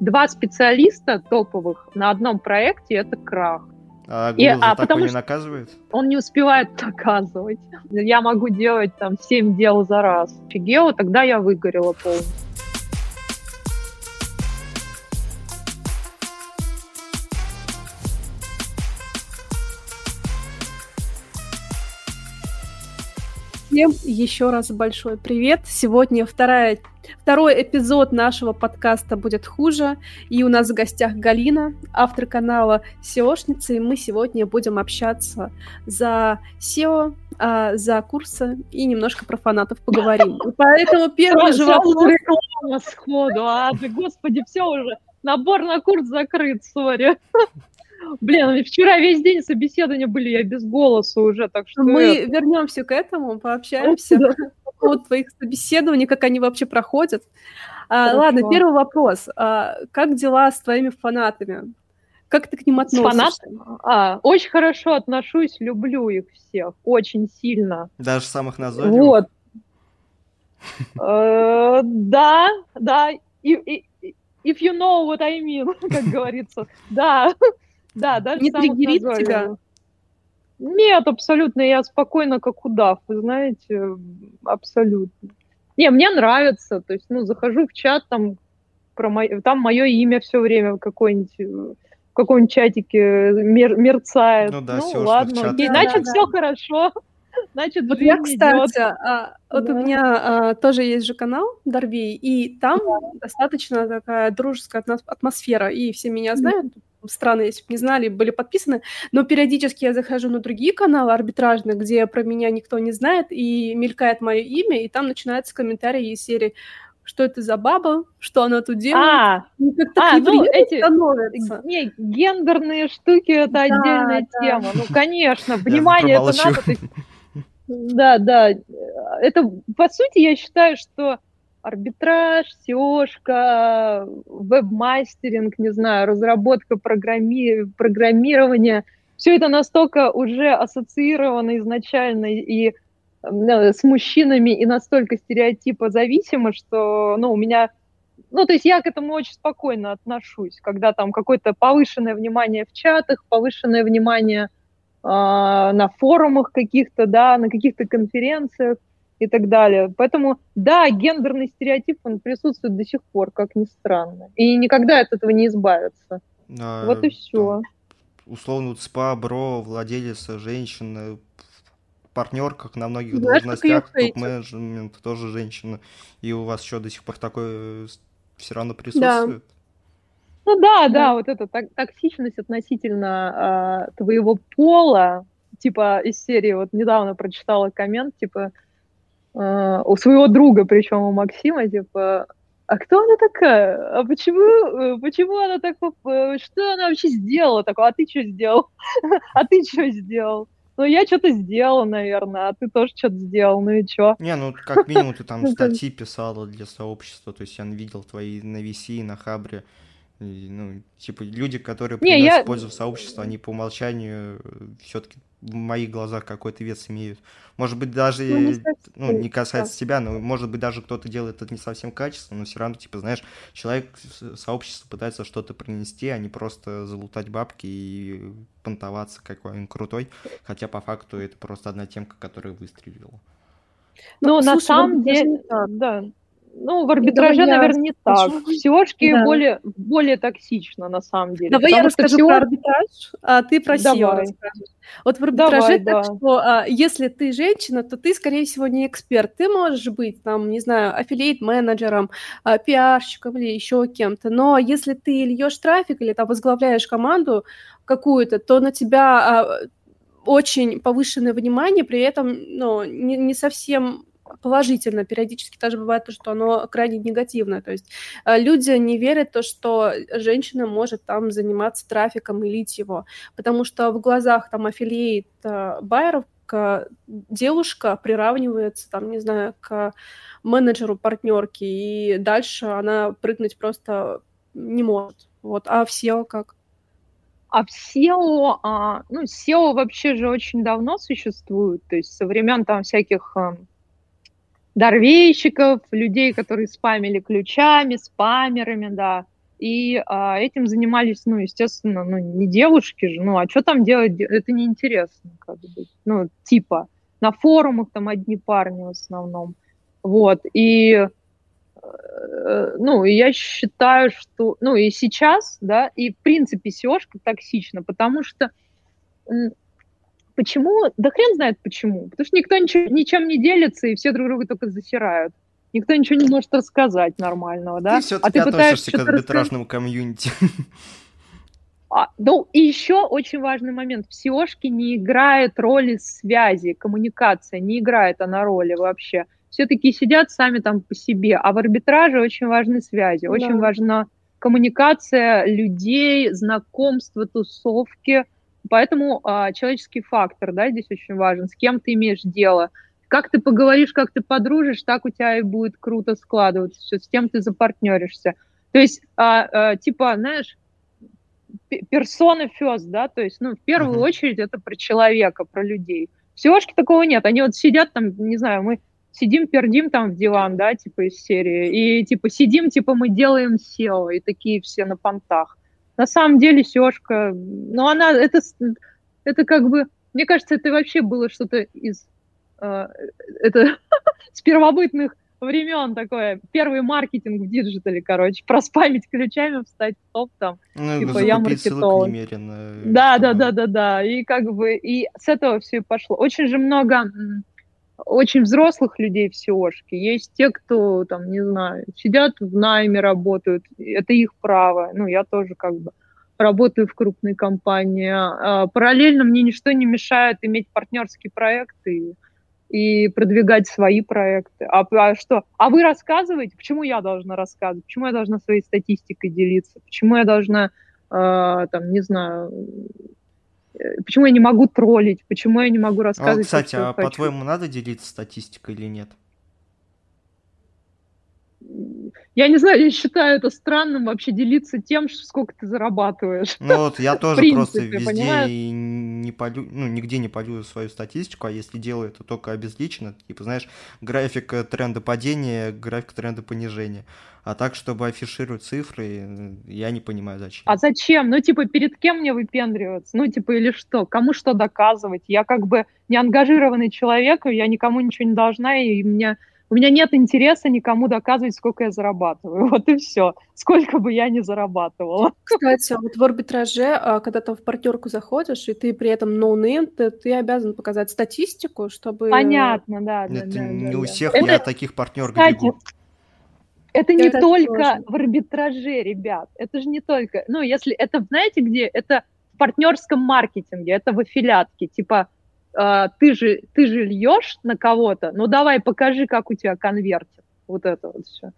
два специалиста топовых на одном проекте это крах. А Google и, за а, такое не наказывает? Он не успевает наказывать. Я могу делать там 7 дел за раз. Гео, тогда я выгорела полностью. Всем еще раз большой привет. Сегодня вторая, второй эпизод нашего подкаста будет хуже. И у нас в гостях Галина, автор канала SEOшница. И мы сегодня будем общаться за SEO, а, за курсы и немножко про фанатов поговорим. поэтому первый же вопрос... сходу, а, господи, все уже. Набор на курс закрыт, сори. Блин, вчера весь день собеседования были, я без голоса уже, так что... Мы это... вернемся к этому, пообщаемся по поводу твоих собеседований, как они вообще проходят. А, ладно, первый вопрос. А, как дела с твоими фанатами? Как ты к ним относишься? С фанатами? А, очень хорошо отношусь, люблю их всех, очень сильно. Даже самых назойливых? Вот. Э, да, да. If you know what I mean, как говорится. Да. Да, даже Не триггерит тебя? Нет, абсолютно, я спокойно, как удав, вы знаете, абсолютно. Не, мне нравится, то есть, ну, захожу в чат, там, про мое, там мое имя все время какое-нибудь в каком-нибудь чатике мер, мерцает. Ну да, ну, ладно, окей, да, значит, да, все да. хорошо. Значит, вот я, кстати, а, вот да. у меня а, тоже есть же канал Дарби, и там да. достаточно такая дружеская атмосфера, и все меня знают, странно, если бы не знали, были подписаны, но периодически я захожу на другие каналы арбитражные, где про меня никто не знает, и мелькает мое имя, и там начинаются комментарии из серии что это за баба, что она тут делает. А, а ну эти. Не, гендерные штуки это да, отдельная да. тема. Ну, конечно, внимание это надо. Да, да. Это, по сути, я считаю, что арбитраж, SEOшка, веб-мастеринг, не знаю, разработка программи... программирования, все это настолько уже ассоциировано изначально и э, с мужчинами и настолько стереотипозависимо, что, ну, у меня, ну, то есть я к этому очень спокойно отношусь, когда там какое-то повышенное внимание в чатах, повышенное внимание э, на форумах каких-то, да, на каких-то конференциях, и так далее. Поэтому, да, гендерный стереотип, он присутствует до сих пор, как ни странно. И никогда от этого не избавиться. А, вот и все. Условно, СПА, БРО, владелец, женщина, партнерках на многих Знаешь, должностях, топ-менеджмент тоже женщина. И у вас еще до сих пор такое все равно присутствует? Да. Ну да, да, вот эта так, токсичность относительно э, твоего пола, типа из серии, вот недавно прочитала коммент, типа, Э, у своего друга, причем у Максима, типа, а кто она такая? А почему, э, почему она так, э, что она вообще сделала такое? А ты что сделал? А ты что сделал? Ну, я что-то сделал, наверное, а ты тоже что-то сделал, ну и что? Не, ну, как минимум, ты там статьи писала для сообщества, то есть я видел твои на VC, на Хабре, и, ну, типа, люди, которые приносят я... пользу в сообщество, они по умолчанию все-таки в моих глазах какой-то вес имеют. Может быть, даже, ну, не, ну, не касается да. тебя, но может быть, даже кто-то делает это не совсем качественно, но все равно, типа, знаешь, человек, сообщество пытается что-то принести, а не просто залутать бабки и понтоваться, какой он крутой, хотя по факту это просто одна темка, которая выстрелила. Ну, ну на самом деле, да, ну, в арбитраже, Давай наверное, не так. В SEOшке да. более, более токсично, на самом деле. Давай я расскажу SEO... про арбитраж, а ты про. SEO расскажешь. Вот в арбитраже Давай, так, да. что а, если ты женщина, то ты, скорее всего, не эксперт. Ты можешь быть, там, не знаю, аффилиейт-менеджером, а, пиарщиком или еще кем-то. Но если ты льешь трафик или там возглавляешь команду какую-то, то на тебя а, очень повышенное внимание, при этом ну, не, не совсем положительно, периодически даже бывает то, что оно крайне негативное, то есть э, люди не верят то, что женщина может там заниматься трафиком и лить его, потому что в глазах там аффилиейт байеров девушка приравнивается, там, не знаю, к менеджеру партнерки, и дальше она прыгнуть просто не может. Вот. А в SEO как? А в SEO, а, ну, SEO вообще же очень давно существует, то есть со времен там всяких эм, дорвейщиков, людей, которые спамили ключами, спамерами, да. и а, этим занимались, ну, естественно, ну, не девушки же, ну, а что там делать, это неинтересно, как бы, ну, типа, на форумах там одни парни в основном, вот, и, э, ну, я считаю, что, ну, и сейчас, да, и, в принципе, seo токсична, потому что, почему, да хрен знает почему, потому что никто ничего, ничем не делится, и все друг друга только засирают. Никто ничего не может рассказать нормального, да? Ты все-таки а ты относишься к арбитражному рассказать... комьюнити. А, ну, и еще очень важный момент. В seo не играет роли связи, коммуникация, не играет она роли вообще. Все-таки сидят сами там по себе, а в арбитраже очень важны связи, да. очень важна коммуникация людей, знакомства, тусовки. Поэтому а, человеческий фактор, да, здесь очень важен. С кем ты имеешь дело – как ты поговоришь, как ты подружишь, так у тебя и будет круто складываться все, с тем ты запартнеришься. То есть, а, а, типа, знаешь, персона first, да, то есть, ну, в первую uh-huh. очередь это про человека, про людей. В seo такого нет, они вот сидят там, не знаю, мы сидим, пердим там в диван, да, типа из серии, и типа сидим, типа мы делаем SEO, и такие все на понтах. На самом деле seo ну, она, это, это как бы, мне кажется, это вообще было что-то из Э, это с первобытных времен такое, первый маркетинг в digital е, короче, проспамить ключами, встать в топ там, ну, типа я маркетолог. Да, да, да, да, да, и как бы, и с этого все и пошло. Очень же много очень взрослых людей в SEO Есть те, кто, там, не знаю, сидят в найме, работают. Это их право. Ну, я тоже как бы работаю в крупной компании. А, параллельно мне ничто не мешает иметь партнерский проект и и продвигать свои проекты. А, а что? А вы рассказываете? Почему я должна рассказывать? Почему я должна своей статистикой делиться? Почему я должна, э, там, не знаю, почему я не могу троллить? Почему я не могу рассказывать? А, кстати, а по-твоему надо делиться статистикой или нет? Я не знаю, я считаю это странным вообще делиться тем, сколько ты зарабатываешь. Ну вот я тоже принципе, просто везде понимаешь? не полю, ну нигде не полю свою статистику, а если делаю это только обезлично, типа знаешь, график тренда падения, график тренда понижения. А так, чтобы афишировать цифры, я не понимаю, зачем. А зачем? Ну, типа, перед кем мне выпендриваться? Ну, типа, или что? Кому что доказывать? Я как бы не ангажированный человек, я никому ничего не должна, и мне у меня нет интереса никому доказывать, сколько я зарабатываю. Вот и все. Сколько бы я ни зарабатывала. Кстати, вот в арбитраже, а, когда ты в партнерку заходишь, и ты при этом no name, ты, ты обязан показать статистику, чтобы... Понятно, да. Нет, да, не да, у всех это... я таких партнеров бегу. Это не это только тоже. в арбитраже, ребят. Это же не только... Ну, если... Это, знаете, где? Это в партнерском маркетинге, это в аффилиатке. Типа, а, ты же, ты же льешь на кого-то, ну давай покажи, как у тебя конвертит. Вот это вот все.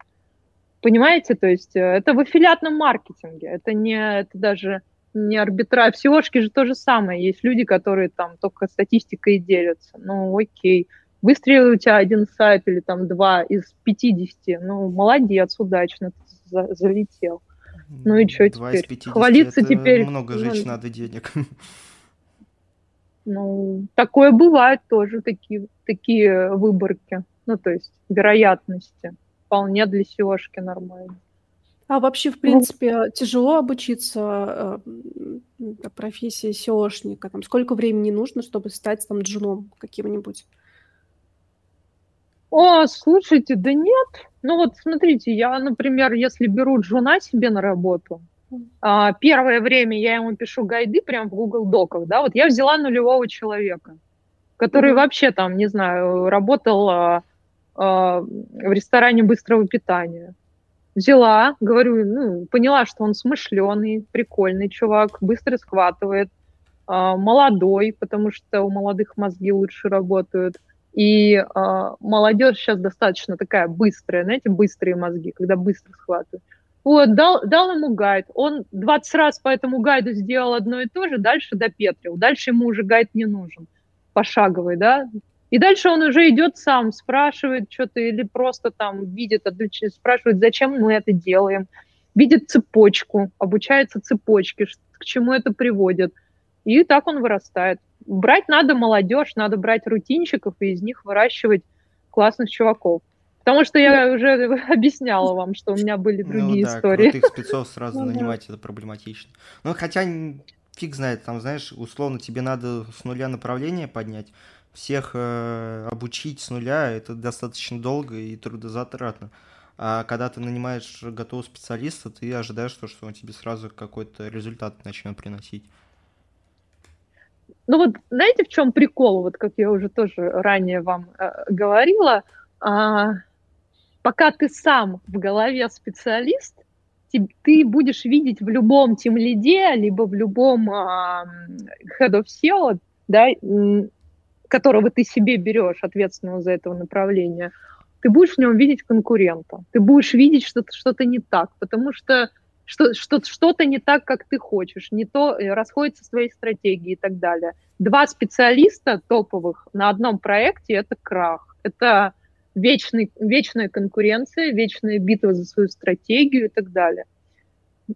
Понимаете, то есть э, это в аффилиатном маркетинге, это не, это даже не арбитраж. В seo же то же самое. Есть люди, которые там только статистикой делятся. Ну, окей. Выстрелил у тебя один сайт или там два из 50. Ну, молодец, удачно за залетел. Ну и что теперь? Хвалиться теперь. Много жить ну, надо денег. Ну, такое бывает тоже, такие, такие выборки. Ну, то есть вероятности. Вполне для seo нормально. А вообще, в ну, принципе, тяжело обучиться э, профессии SEOшника? Там, сколько времени нужно, чтобы стать там джуном каким-нибудь? О, слушайте, да нет. Ну вот смотрите, я, например, если беру джуна себе на работу, первое время я ему пишу гайды прямо в Google Доках, да, вот я взяла нулевого человека, который вообще там, не знаю, работал а, а, в ресторане быстрого питания. Взяла, говорю, ну, поняла, что он смышленый, прикольный чувак, быстро схватывает, а, молодой, потому что у молодых мозги лучше работают. И а, молодежь сейчас достаточно такая быстрая, знаете, быстрые мозги, когда быстро схватывают. Вот, дал, дал ему гайд. Он 20 раз по этому гайду сделал одно и то же, дальше допетрил. Дальше ему уже гайд не нужен, пошаговый, да. И дальше он уже идет сам, спрашивает что-то или просто там видит, спрашивает, зачем мы это делаем. Видит цепочку, обучается цепочке, к чему это приводит. И так он вырастает. Брать надо молодежь, надо брать рутинчиков и из них выращивать классных чуваков. Потому что я уже объясняла вам, что у меня были ну другие ну, да, истории. крутых спецов сразу ну нанимать это проблематично. Ну, хотя фиг знает, там, знаешь, условно тебе надо с нуля направление поднять, всех э, обучить с нуля, это достаточно долго и трудозатратно. А когда ты нанимаешь готового специалиста, ты ожидаешь, что, что он тебе сразу какой-то результат начнет приносить. Ну вот знаете, в чем прикол, вот как я уже тоже ранее вам э, говорила, а, пока ты сам в голове специалист, ты, будешь видеть в любом тем лиде, либо в любом а, head of SEO, да, которого ты себе берешь, ответственного за этого направления, ты будешь в нем видеть конкурента, ты будешь видеть что-то что не так, потому что что, что, что-то не так, как ты хочешь, не то э, расходится с твоей стратегией и так далее. Два специалиста топовых на одном проекте – это крах. Это вечный, вечная конкуренция, вечная битва за свою стратегию и так далее.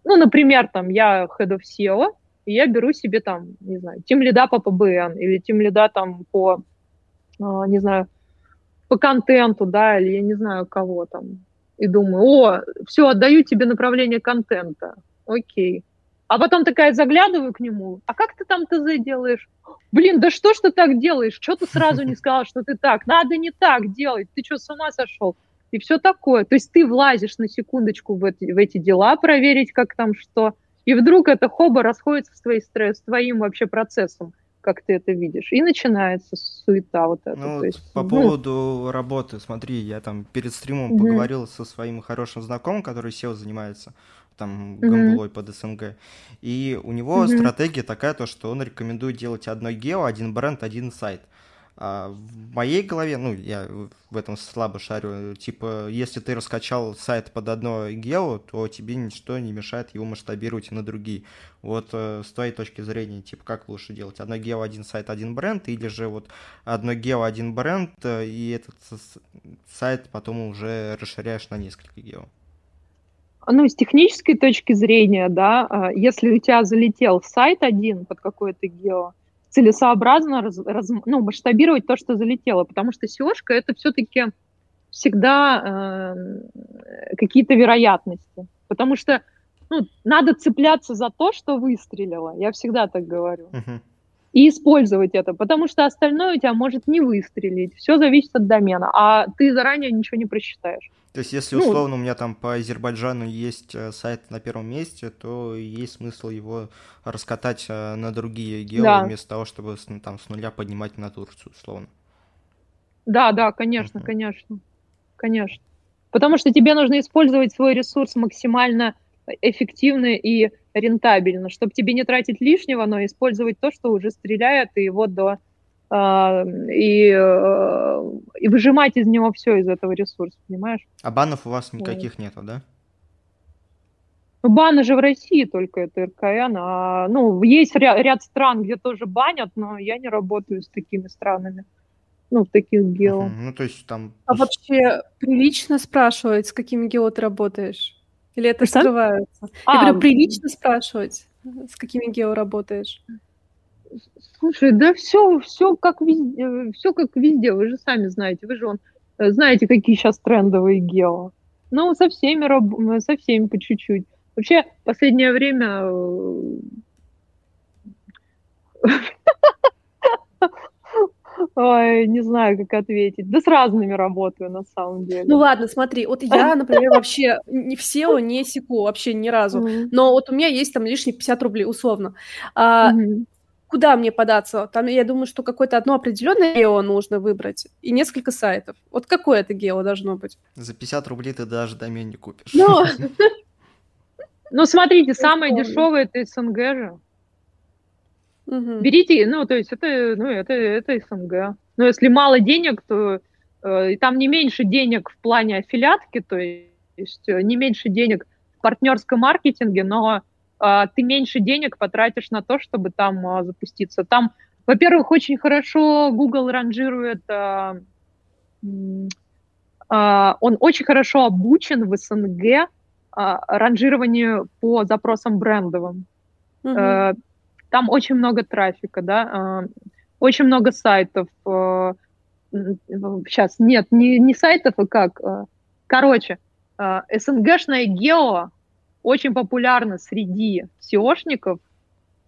Ну, например, там, я head of SEO, и я беру себе там, не знаю, тем лида по ПБН или тем лида там по, а, не знаю, по контенту, да, или я не знаю кого там, и думаю, о, все, отдаю тебе направление контента, окей. А потом такая заглядываю к нему, а как ты там ТЗ делаешь? Блин, да что ж ты так делаешь? Что ты сразу не сказал, что ты так? Надо не так делать, ты что, с ума сошел? И все такое. То есть ты влазишь на секундочку в эти, в эти дела, проверить, как там что, и вдруг это хоба расходится с, твоей, с твоим вообще процессом как ты это видишь. И начинается суета вот эта. Ну, есть, по ну... поводу работы, смотри, я там перед стримом угу. поговорил со своим хорошим знакомым, который SEO занимается, там, гамбулой под СНГ. И у него угу. стратегия такая, то, что он рекомендует делать одно гео, один бренд, один сайт. А в моей голове, ну, я в этом слабо шарю, типа, если ты раскачал сайт под одно гео, то тебе ничто не мешает его масштабировать на другие. Вот э, с твоей точки зрения, типа, как лучше делать? Одно гео, один сайт, один бренд, или же вот одно гео, один бренд, э, и этот сайт потом уже расширяешь на несколько гео? Ну, с технической точки зрения, да, а, если у тебя залетел сайт один под какое-то гео, целесообразно раз, раз, ну, масштабировать то, что залетело, потому что seo это все-таки всегда э, какие-то вероятности, потому что ну, надо цепляться за то, что выстрелило, я всегда так говорю, uh-huh. И использовать это, потому что остальное у тебя может не выстрелить, все зависит от домена, а ты заранее ничего не просчитаешь. То есть, если ну, условно ну, у меня там по Азербайджану есть э, сайт на первом месте, то есть смысл его раскатать э, на другие гео, да. вместо того, чтобы ну, там с нуля поднимать на Турцию, условно. Да, да, конечно, uh-huh. конечно, конечно. Потому что тебе нужно использовать свой ресурс максимально эффективно и рентабельно, чтобы тебе не тратить лишнего, но использовать то, что уже стреляет, и вот до а, и, э, и выжимать из него все из этого ресурса, понимаешь? А банов у вас никаких нету, да? Ну, баны же в России только это РКН, а, ну, есть ряд, ряд стран, где тоже банят, но я не работаю с такими странами, ну, в таких гео. Uh-huh. Ну, то есть там... А вообще прилично спрашивать, с какими гео ты работаешь? Или это Что? скрывается? А, я говорю, прилично спрашивать, с какими гео работаешь? Слушай, да все, все как везде, все как везде, вы же сами знаете, вы же он, э, знаете, какие сейчас трендовые гео. Ну, со всеми, со всеми по чуть-чуть. Вообще, в последнее время э, Ой, не знаю, как ответить. Да с разными работаю, на самом деле. Ну ладно, смотри, вот я, например, вообще не в SEO, не секу вообще ни разу. Но вот у меня есть там лишние 50 рублей, условно. А, куда мне податься? Там, я думаю, что какое-то одно определенное гео нужно выбрать и несколько сайтов. Вот какое это гео должно быть? За 50 рублей ты даже домен не купишь. Ну, ну смотрите, самое дешевое это СНГ же. Берите, ну, то есть это, ну, это, это СНГ. Но если мало денег, то э, там не меньше денег в плане аффилиатки, то есть э, не меньше денег в партнерском маркетинге, но а, ты меньше денег потратишь на то, чтобы там а, запуститься. Там, во-первых, очень хорошо Google ранжирует, а, он очень хорошо обучен в СНГ ранжированию по запросам брендовым. Угу. Там очень много трафика, да, очень много сайтов, сейчас, нет, не, не сайтов, а как, э, короче, э, СНГшное гео очень популярно среди SEOшников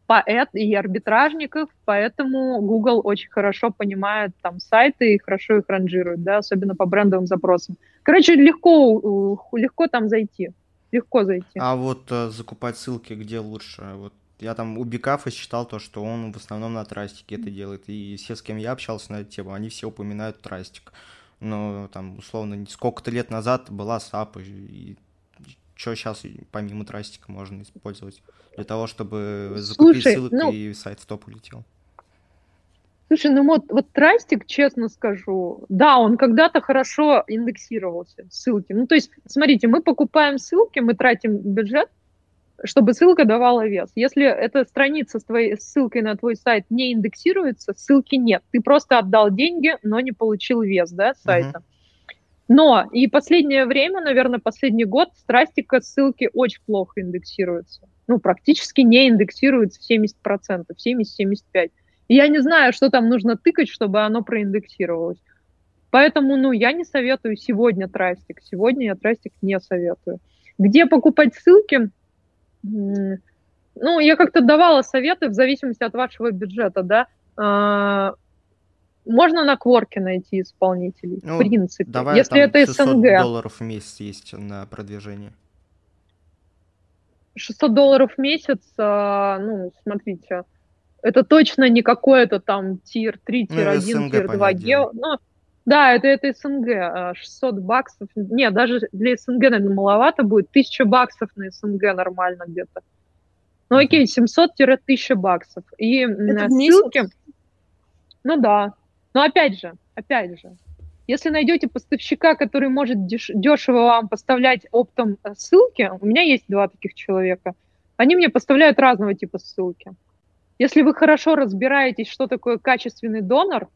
поэт и арбитражников, поэтому Google очень хорошо понимает там сайты и хорошо их ранжирует, да, особенно по брендовым запросам. Короче, легко, легко там зайти, легко зайти. А вот э, закупать ссылки где лучше? Вот я там у Бикафа считал то, что он в основном на трастике это делает, и все, с кем я общался на эту тему, они все упоминают трастик. Но там, условно, сколько-то лет назад была SAP, и что сейчас помимо трастика можно использовать для того, чтобы закупить Слушай, ссылку ну... и сайт в топ улетел? Слушай, ну вот, вот Трастик, честно скажу, да, он когда-то хорошо индексировался, ссылки. Ну, то есть, смотрите, мы покупаем ссылки, мы тратим бюджет, чтобы ссылка давала вес. Если эта страница с твоей ссылкой на твой сайт не индексируется, ссылки нет. Ты просто отдал деньги, но не получил вес, да, сайта. Uh-huh. Но и последнее время, наверное, последний год страстика ссылки очень плохо индексируются. Ну, практически не индексируется 70%, 70-75%. И я не знаю, что там нужно тыкать, чтобы оно проиндексировалось. Поэтому, ну, я не советую сегодня трастик. Сегодня я трастик не советую. Где покупать ссылки? Ну, я как-то давала советы в зависимости от вашего бюджета, да. А, можно на Кворке найти исполнителей, ну, в принципе. Давай, если это 600 СНГ. долларов в месяц есть на продвижение. 600 долларов в месяц, а, ну, смотрите, это точно не какой-то там тир 3, тир 1, ну, тир 2 гео. Ну, да, это, это СНГ, 600 а, баксов. Нет, даже для СНГ, наверное, маловато будет. 1000 баксов на СНГ нормально где-то. Ну окей, 700-1000 баксов. И это ссылки... Ну да, но опять же, опять же, если найдете поставщика, который может деш- дешево вам поставлять оптом э, ссылки, у меня есть два таких человека, они мне поставляют разного типа ссылки. Если вы хорошо разбираетесь, что такое качественный донор,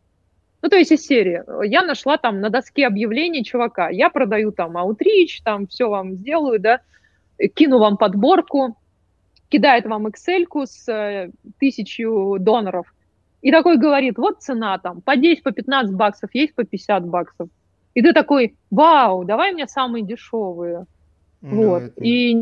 ну, то есть из серии, я нашла там на доске объявлений чувака, я продаю там Outreach, там все вам сделаю, да, кину вам подборку, кидает вам Excel с э, тысячу доноров – и такой говорит, вот цена там, по 10, по 15 баксов, есть по 50 баксов. И ты такой, вау, давай мне самые дешевые. Ну, вот. Это... И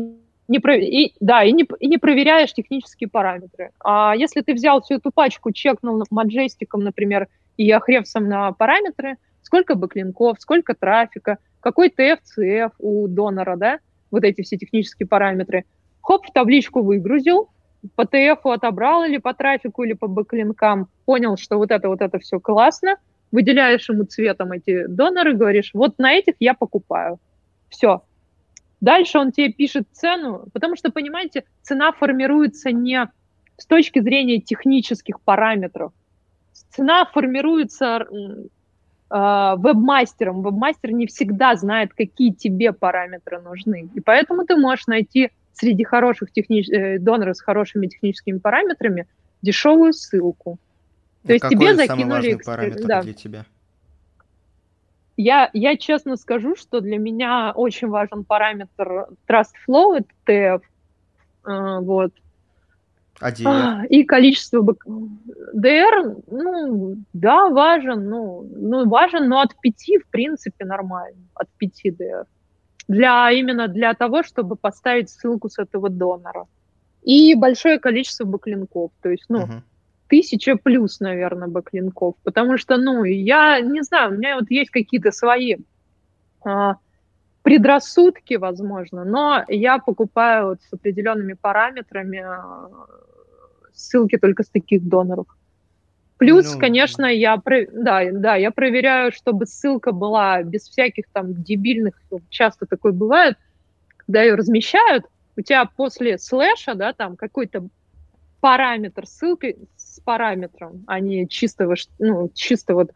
не про... и, да, и не, и не проверяешь технические параметры. А если ты взял всю эту пачку, чекнул маджестиком, например, и охревсом на параметры, сколько бэклинков, сколько трафика, какой TFCF у донора, да, вот эти все технические параметры, хоп, в табличку выгрузил, по TF отобрал или по трафику, или по бэклинкам, понял, что вот это, вот это все классно, выделяешь ему цветом эти доноры, говоришь, вот на этих я покупаю. Все. Дальше он тебе пишет цену, потому что, понимаете, цена формируется не с точки зрения технических параметров. Цена формируется э, веб-мастером. Веб-мастер не всегда знает, какие тебе параметры нужны. И поэтому ты можешь найти среди хороших технич... Э, доноров с хорошими техническими параметрами дешевую ссылку. То а есть тебе закинули... самый важный экспер... параметр да. для тебя? Я, я честно скажу, что для меня очень важен параметр Trust Flow, это TF, а, вот. А DR? И количество... DR, ну, да, важен, ну, ну, важен, но от 5, в принципе, нормально, от 5 DR для, именно для того, чтобы поставить ссылку с этого донора. И большое количество бэклинков, то есть, ну, uh-huh. тысяча плюс, наверное, бэклинков, потому что, ну, я не знаю, у меня вот есть какие-то свои а, предрассудки, возможно, но я покупаю вот с определенными параметрами а, ссылки только с таких доноров. Плюс, ну, конечно, я, да, да, я проверяю, чтобы ссылка была без всяких там дебильных, часто такое бывает, когда ее размещают, у тебя после слэша, да, там какой-то параметр ссылки с параметром, а не чисто, ну, чисто вот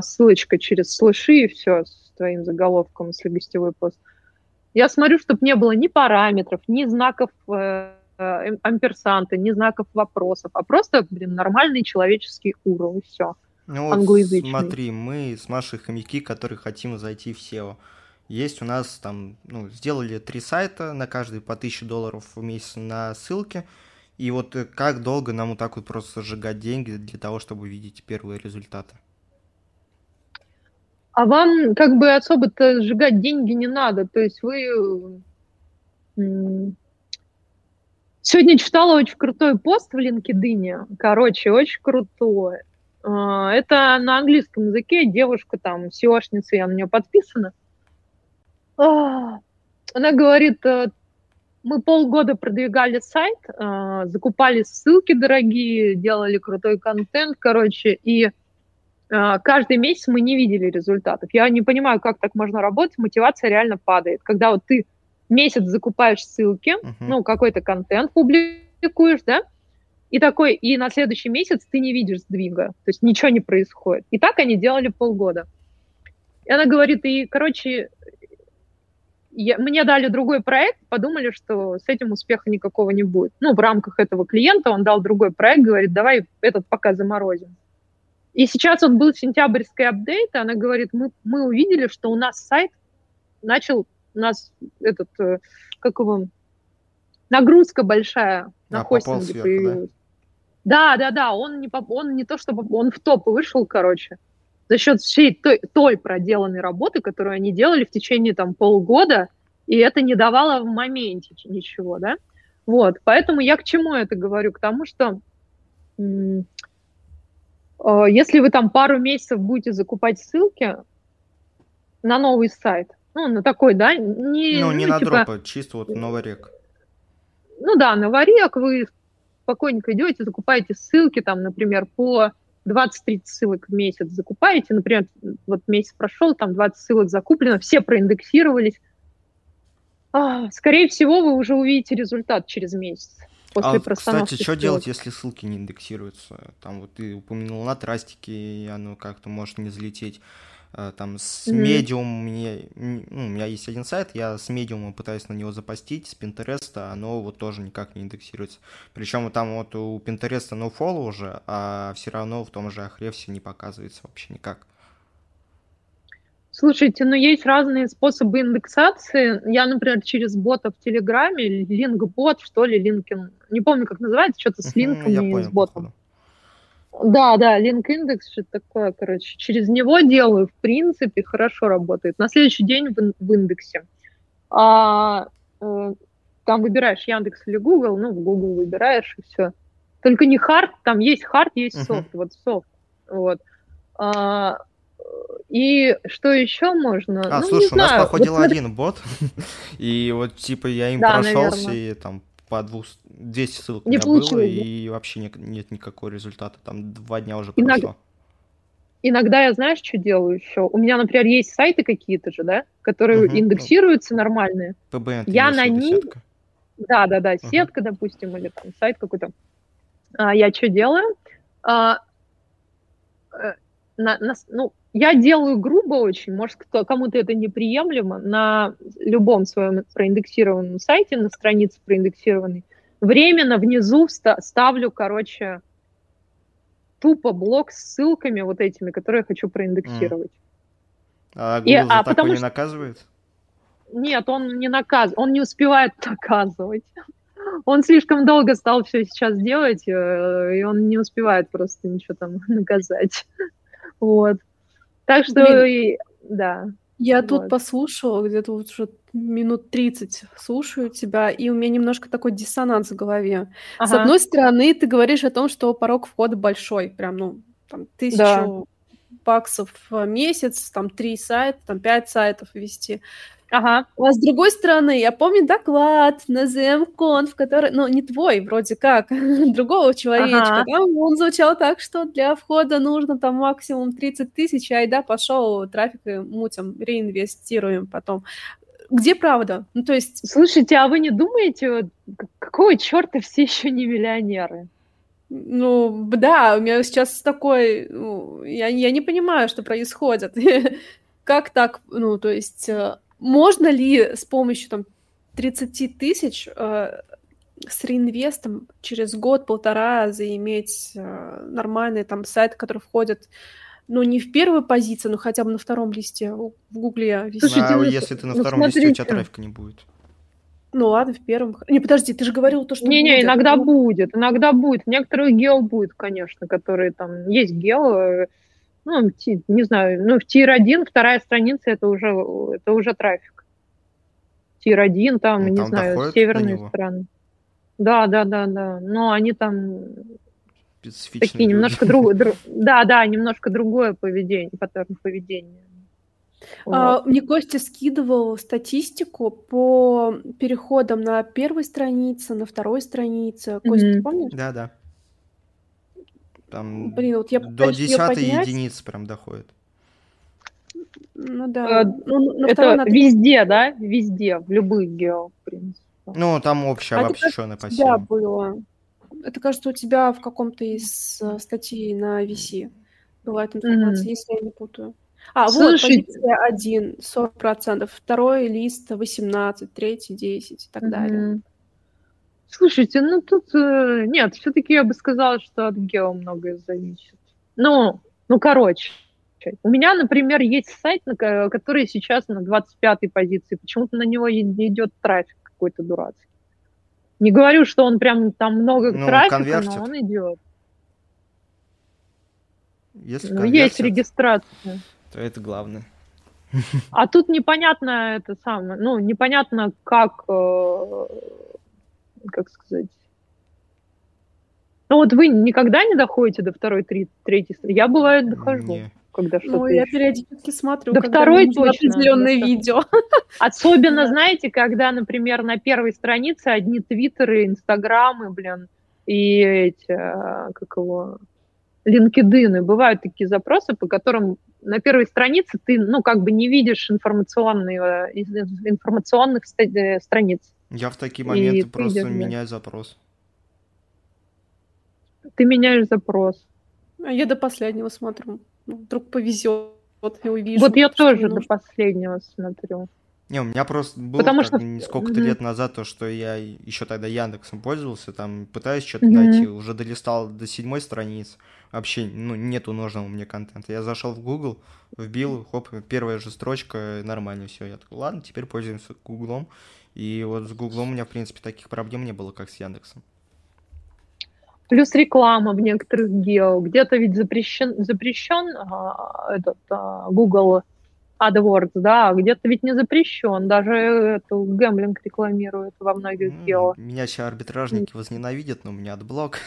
ссылочка через слэши и все с твоим заголовком, если гостевой пост. Я смотрю, чтобы не было ни параметров, ни знаков э, Э, амперсанты, ни знаков вопросов, а просто, блин, нормальный человеческий уровень, все. Ну англоязычный. смотри, мы с Машей хомяки, которые хотим зайти в SEO. Есть у нас там, ну, сделали три сайта, на каждый по 1000 долларов в месяц на ссылке. И вот э, как долго нам вот так вот просто сжигать деньги для того, чтобы видеть первые результаты? А вам как бы особо-то сжигать деньги не надо. То есть вы... Сегодня читала очень крутой пост в LinkedIn. Короче, очень крутой. А, это на английском языке. Девушка там, SEOшница, я на нее подписана. А, она говорит, э, мы полгода продвигали сайт, э, закупали ссылки дорогие, делали крутой контент, короче, и э, каждый месяц мы не видели результатов. Я не понимаю, как так можно работать, мотивация реально падает. Когда вот ты месяц закупаешь ссылки, uh-huh. ну, какой-то контент публикуешь, да, и такой, и на следующий месяц ты не видишь сдвига, то есть ничего не происходит. И так они делали полгода. И она говорит, и, короче, я, мне дали другой проект, подумали, что с этим успеха никакого не будет. Ну, в рамках этого клиента он дал другой проект, говорит, давай этот пока заморозим. И сейчас вот был сентябрьский апдейт, и она говорит, мы, мы увидели, что у нас сайт начал, у нас этот, э, как его, нагрузка большая на а, хостинге появилась. Да? да, да, да, он не, он не то, чтобы он в топ вышел, короче за счет всей той, той проделанной работы, которую они делали в течение там полгода, и это не давало в моменте ничего, да. Вот, поэтому я к чему это говорю? К тому, что если вы там пару месяцев будете закупать ссылки на новый сайт, ну, на такой, да, не... Ну, не ну, на типа, дропы, чисто вот новорек. Ну да, новорек, вы спокойненько идете, закупаете ссылки, там, например, по 20-30 ссылок в месяц закупаете, например, вот месяц прошел, там 20 ссылок закуплено, все проиндексировались, а, скорее всего, вы уже увидите результат через месяц. После а, кстати, что ссылок. делать, если ссылки не индексируются? Там вот ты упомянул на трастике, и оно как-то может не залететь. Э, там с mm-hmm. мне, ну, у меня есть один сайт, я с Medium пытаюсь на него запостить, с Pinterest, оно вот тоже никак не индексируется. Причем там вот у Pinterest no follow уже, а все равно в том же Ahrefs не показывается вообще никак. Слушайте, ну есть разные способы индексации. Я, например, через бота в Телеграме, линк-бот, что ли, линкин, не помню, как называется, что-то с линками, с ботом. Походу. Да, да, Link Index, что такое, короче. Через него делаю, в принципе, хорошо работает. На следующий день в, в индексе. А, э, там выбираешь Яндекс или Google, ну, в Google выбираешь, и все. Только не hard, там есть hard, есть soft, uh-huh. вот софт. Вот. А, и что еще можно? А, ну, слушай, у нас знаю. походил вот один бот, и вот типа я им да, прошелся, наверное. и там по двух, 200 ссылок не у меня было, и вообще нет, нет никакого результата. Там два дня уже Иногда... прошло. Иногда я, знаешь, что делаю еще? У меня, например, есть сайты какие-то же, да, которые угу. индексируются нормальные. ПБН, я на них... Да, да, да, сетка, угу. допустим, или там сайт какой-то. А, я что делаю? А, э, на, на, ну, я делаю грубо очень, может, кто, кому-то это неприемлемо, на любом своем проиндексированном сайте, на странице проиндексированной, временно внизу ставлю, короче, тупо блок с ссылками вот этими, которые я хочу проиндексировать. Mm. А Google И, за а, такое не что... наказывает? Нет, он не наказывает, он не успевает наказывать. Он слишком долго стал все сейчас делать, э, и он не успевает просто ничего там наказать. Вот. Так что, Блин, да. Я вот. тут послушала, где-то вот уже минут 30 слушаю тебя, и у меня немножко такой диссонанс в голове. Ага. С одной стороны, ты говоришь о том, что порог входа большой, прям, ну, там, тысячу да. Баксов в месяц, там, три сайта, там, пять сайтов вести. Ага. А с другой стороны, я помню доклад на ZMConf, который, ну, не твой, вроде как, другого человечка. Ага. Там он звучал так, что для входа нужно там максимум 30 тысяч, а да, пошел трафик и мутим, реинвестируем потом. Где правда? Ну, то есть... Слушайте, а вы не думаете, какого черта все еще не миллионеры? Ну, да, у меня сейчас такой... Ну, я, я не понимаю, что происходит. как так? Ну, то есть э, можно ли с помощью там 30 тысяч э, с реинвестом через год-полтора заиметь э, нормальный там сайт, который входит ну, не в первую позицию, но хотя бы на втором листе в Гугле. А если ты на ну, втором смотрите. листе, у тебя трафика не будет. Ну ладно, в первом. Не, подожди, ты же говорил то, что Не-не, будет. иногда будет, иногда будет. Некоторые гео будет, конечно, которые там... Есть гео, ну, не знаю, ну, в tier-1 вторая страница это уже, это уже трафик. Tier-1, там, ну, не там знаю, северные страны. Да, да, да, да. Но они там такие немножко другое, да, да, немножко другое поведение, паттерн поведения. А, мне Костя скидывал статистику по переходам на первой странице, на второй странице. Костя, mm-hmm. ты помнишь? Да, да. Там Блин, вот я до десятой единицы прям доходит. Ну да. А, ну, это надо... везде, да? Везде, в любых гео, в принципе. Ну, там общее а обобщенное по. Да, было. Это, кажется, у тебя в каком-то из uh, статей на VC бывает информация, mm-hmm. если я не путаю. А, Слушай... вот, позиция 1, 40%, второй лист 18, третий 10 и так mm-hmm. далее. Слушайте, ну тут э, нет, все-таки я бы сказала, что от гео многое зависит. Ну, ну, короче, у меня, например, есть сайт, который сейчас на 25-й позиции. Почему-то на него идет трафик какой-то дурацкий. Не говорю, что он прям там много ну, трафика, конвертит. но он идет. Если ну, есть регистрация. То это главное. А тут непонятно это самое, ну, непонятно, как, э, как сказать. Ну вот вы никогда не доходите до второй, три, третьей Я бывает дохожу. Не когда что-то. Ну, я периодически смотрю, да второй точно, определенное видео. Особенно, знаете, когда, например, на первой странице одни твиттеры, инстаграмы, блин, и эти, а, как его, линкедины. Бывают такие запросы, по которым на первой странице ты, ну, как бы не видишь информационные, информационных э, страниц. Я в такие моменты и просто идешь, меняю запрос. Ты меняешь запрос. А я до последнего смотрю. Вдруг повезет, и увижу. Вот я тоже до последнего смотрю. Не, у меня просто было Потому что... сколько-то mm-hmm. лет назад то, что я еще тогда Яндексом пользовался, там пытаюсь что-то mm-hmm. найти, уже долистал до седьмой страницы, вообще, ну, нету нужного мне контента. Я зашел в Google, вбил, хоп, первая же строчка, нормально все. Я такой, ладно, теперь пользуемся Гуглом. И вот с Гуглом у меня, в принципе, таких проблем не было, как с Яндексом. Плюс реклама в некоторых гео. Где-то ведь запрещен, запрещен а, этот а, Google AdWords, да, а где-то ведь не запрещен. Даже эту гэмблинг рекламирует во многих гео. Меня сейчас арбитражники возненавидят, но у меня отблок.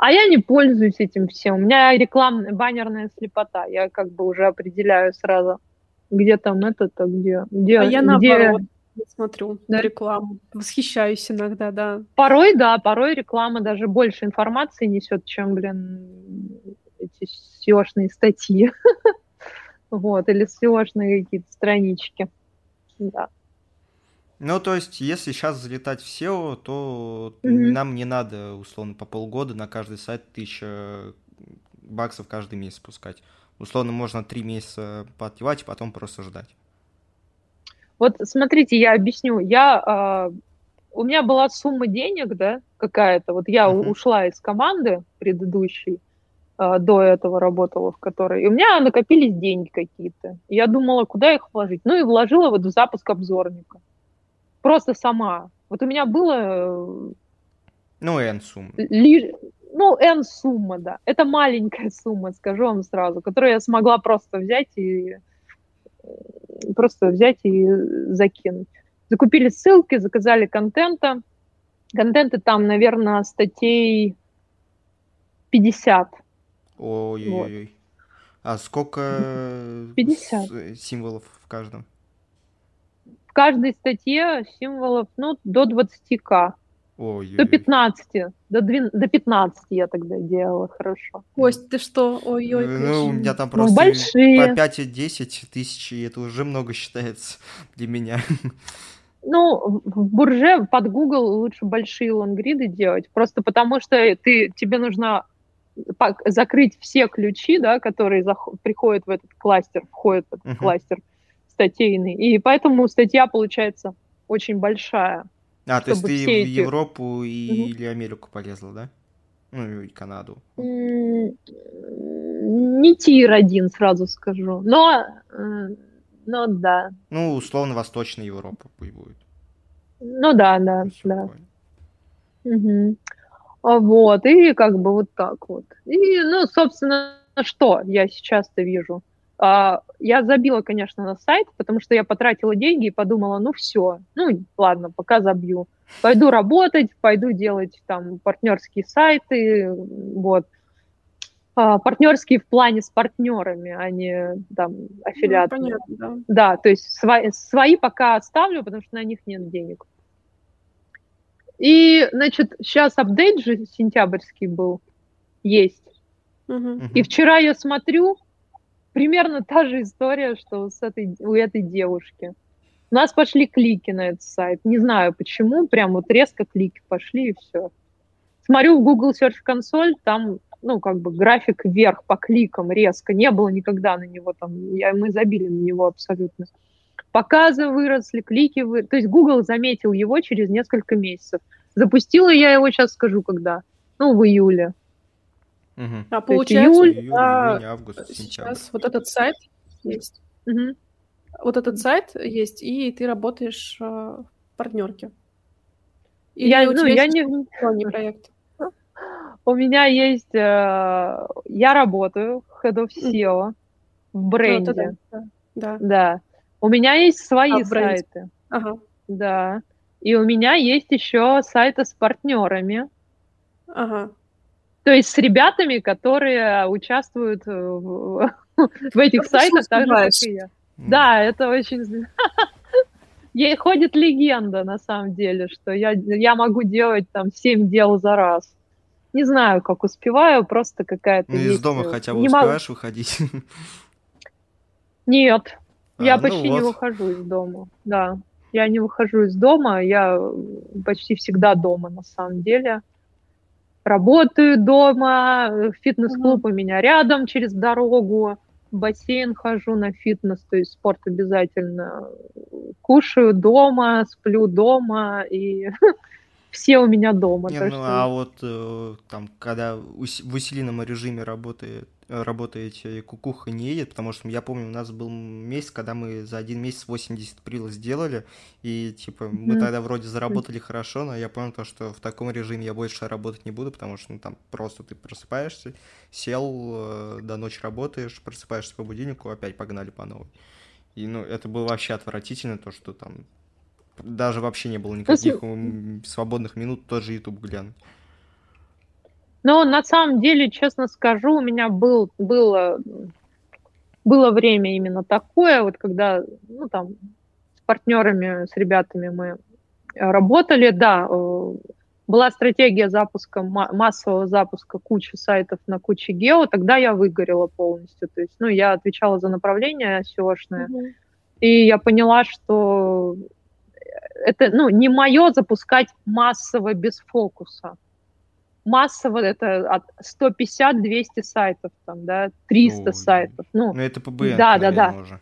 А я не пользуюсь этим всем. У меня рекламная баннерная слепота. Я как бы уже определяю сразу, где там это-то, где... где а я где... наоборот смотрю да? рекламу. Восхищаюсь иногда, да. Порой, да, порой реклама даже больше информации несет, чем, блин, эти SEO статьи. вот, или SEO какие-то странички. Да. Ну, то есть, если сейчас залетать в SEO, то mm-hmm. нам не надо, условно, по полгода на каждый сайт тысяча баксов каждый месяц пускать. Условно, можно три месяца подпевать и потом просто ждать. Вот смотрите, я объясню. Я, э, у меня была сумма денег, да, какая-то. Вот я uh-huh. ушла из команды предыдущей, до этого работала в которой. И у меня накопились деньги какие-то. Я думала, куда их вложить. Ну и вложила вот в запуск обзорника. Просто сама. Вот у меня было... Э, ну, N сумма. Ли... Ну, N сумма, да. Это маленькая сумма, скажу вам сразу, которую я смогла просто взять и просто взять и закинуть. Закупили ссылки, заказали контента. Контента там, наверное, статей 50. Ой-ой-ой. Вот. А сколько 50. символов в каждом? В каждой статье символов, ну, до 20к. Ой, до 15, до, 12, до 15 я тогда делала, хорошо. Кость, ты что? Ой-ой. Ну, у меня там ну, просто ну, большие. по 5-10 тысяч, и это уже много считается для меня. Ну, в бурже под Google лучше большие лонгриды делать, просто потому что ты, тебе нужно закрыть все ключи, да, которые приходят в этот кластер, входят в этот uh-huh. кластер статейный, и поэтому статья получается очень большая. А, то есть ты в эти... Европу и... угу. или Америку полезла, да? Ну, и Канаду. Не тир один, сразу скажу. Но, но да. Ну, условно, Восточная Европа пусть будет. Ну да, да, Все да. Угу. Вот, и как бы вот так вот. И, ну, собственно, что я сейчас-то вижу? А, я забила, конечно, на сайт, потому что я потратила деньги и подумала, ну все, ну ладно, пока забью. Пойду работать, пойду делать там партнерские сайты, вот. А, партнерские в плане с партнерами, а не там аффилиаты. Ну, понятно, да. да, то есть свои, свои пока оставлю, потому что на них нет денег. И, значит, сейчас апдейт же сентябрьский был, есть. Угу. И вчера я смотрю, примерно та же история, что с этой, у этой девушки. У нас пошли клики на этот сайт. Не знаю почему, прям вот резко клики пошли и все. Смотрю в Google Search Console, там, ну, как бы график вверх по кликам резко. Не было никогда на него там, я, мы забили на него абсолютно. Показы выросли, клики выросли. То есть Google заметил его через несколько месяцев. Запустила я его, сейчас скажу, когда. Ну, в июле. Угу. А получается, июль, июль, а, июнь, август, сейчас вот этот сайт есть. Угу. Вот этот сайт есть, и ты работаешь э, в партнерке. Или я, ну, я не... не проект? У меня есть... Э, я работаю Head of SEO в бренде. Ну, да, да. да. У меня есть свои а, сайты. Ага. Да. И у меня есть еще сайты с партнерами. Ага. То есть с ребятами, которые участвуют в, в этих ну, сайтах, так же, как и я. Да, это очень... Ей ходит легенда, на самом деле, что я, я могу делать там 7 дел за раз. Не знаю, как успеваю, просто какая-то... Ну, из дома хотя бы не успеваешь могу... выходить? Нет, а, я ну почти вот. не выхожу из дома, да. Я не выхожу из дома, я почти всегда дома, на самом деле. Работаю дома, фитнес-клуб mm-hmm. у меня рядом через дорогу в бассейн хожу на фитнес, то есть спорт обязательно. Кушаю дома, сплю дома, и все у меня дома. Не, ну что... а вот э, там, когда в усиленном режиме работает, работаете, кукуха не едет, потому что я помню, у нас был месяц, когда мы за один месяц 80 прила сделали, и типа мы mm. тогда вроде заработали хорошо, но я понял то, что в таком режиме я больше работать не буду, потому что ну, там просто ты просыпаешься, сел, э, до ночи работаешь, просыпаешься по будильнику, опять погнали по новой. И ну, это было вообще отвратительно, то, что там даже вообще не было никаких свободных минут тоже YouTube глянуть. Но на самом деле, честно скажу, у меня был, было, было время именно такое, вот когда, ну, там, с партнерами, с ребятами мы работали, да, э, была стратегия запуска, массового запуска кучи сайтов на куче гео, тогда я выгорела полностью, то есть, ну, я отвечала за направление SEO-шное, mm-hmm. и я поняла, что это, ну, не мое запускать массово без фокуса массово это от 150-200 сайтов, там, да, 300 ну, сайтов. Ну, ну это PBN, да, да, да. Уже.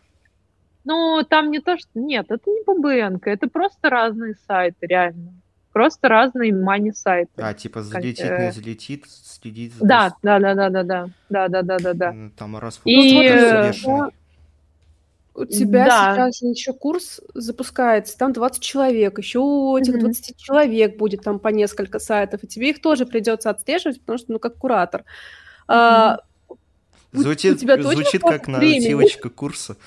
Ну, там не то, что... Нет, это не PBN, это просто разные сайты, реально. Просто разные мани-сайты. А, типа залетит, как, не залетит, следит за... Да, да, да, да, да, да, да, да, да, да, да. Там раз и, у тебя да. сейчас еще курс запускается, там 20 человек, еще у этих mm-hmm. 20 человек будет там по несколько сайтов, и тебе их тоже придется отслеживать, потому что, ну, как куратор. Mm-hmm. А, звучит, у тебя звучит как нарративочка курса.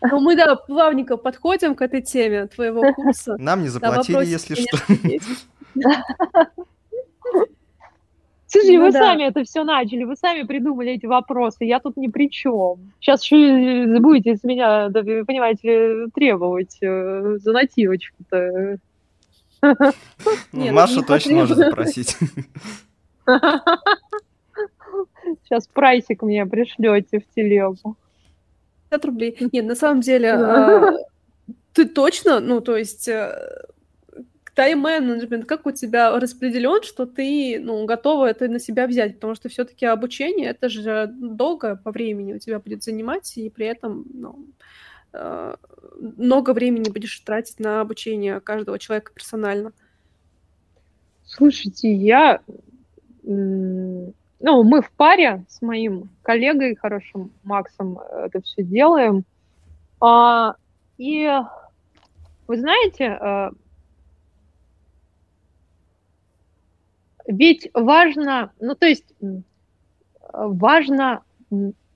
Ну, мы, да, плавненько подходим к этой теме твоего курса. Нам не заплатили, если что. Слушай, ну, вы да. сами это все начали, вы сами придумали эти вопросы, я тут ни при чем. Сейчас еще будете с меня, да, понимаете, требовать э, за нативочку-то. Ну, Машу точно можно запросить. Сейчас прайсик мне пришлете в телегу. 50 рублей. Нет, на самом деле, а, ты точно, ну, то есть э, тайм-менеджмент, как у тебя распределен, что ты ну, готова это на себя взять, потому что все-таки обучение это же долго по времени у тебя будет занимать, и при этом ну, э, много времени будешь тратить на обучение каждого человека персонально. Слушайте, я ну, мы в паре с моим коллегой хорошим Максом это все делаем. А, и вы знаете, ведь важно, ну то есть важно,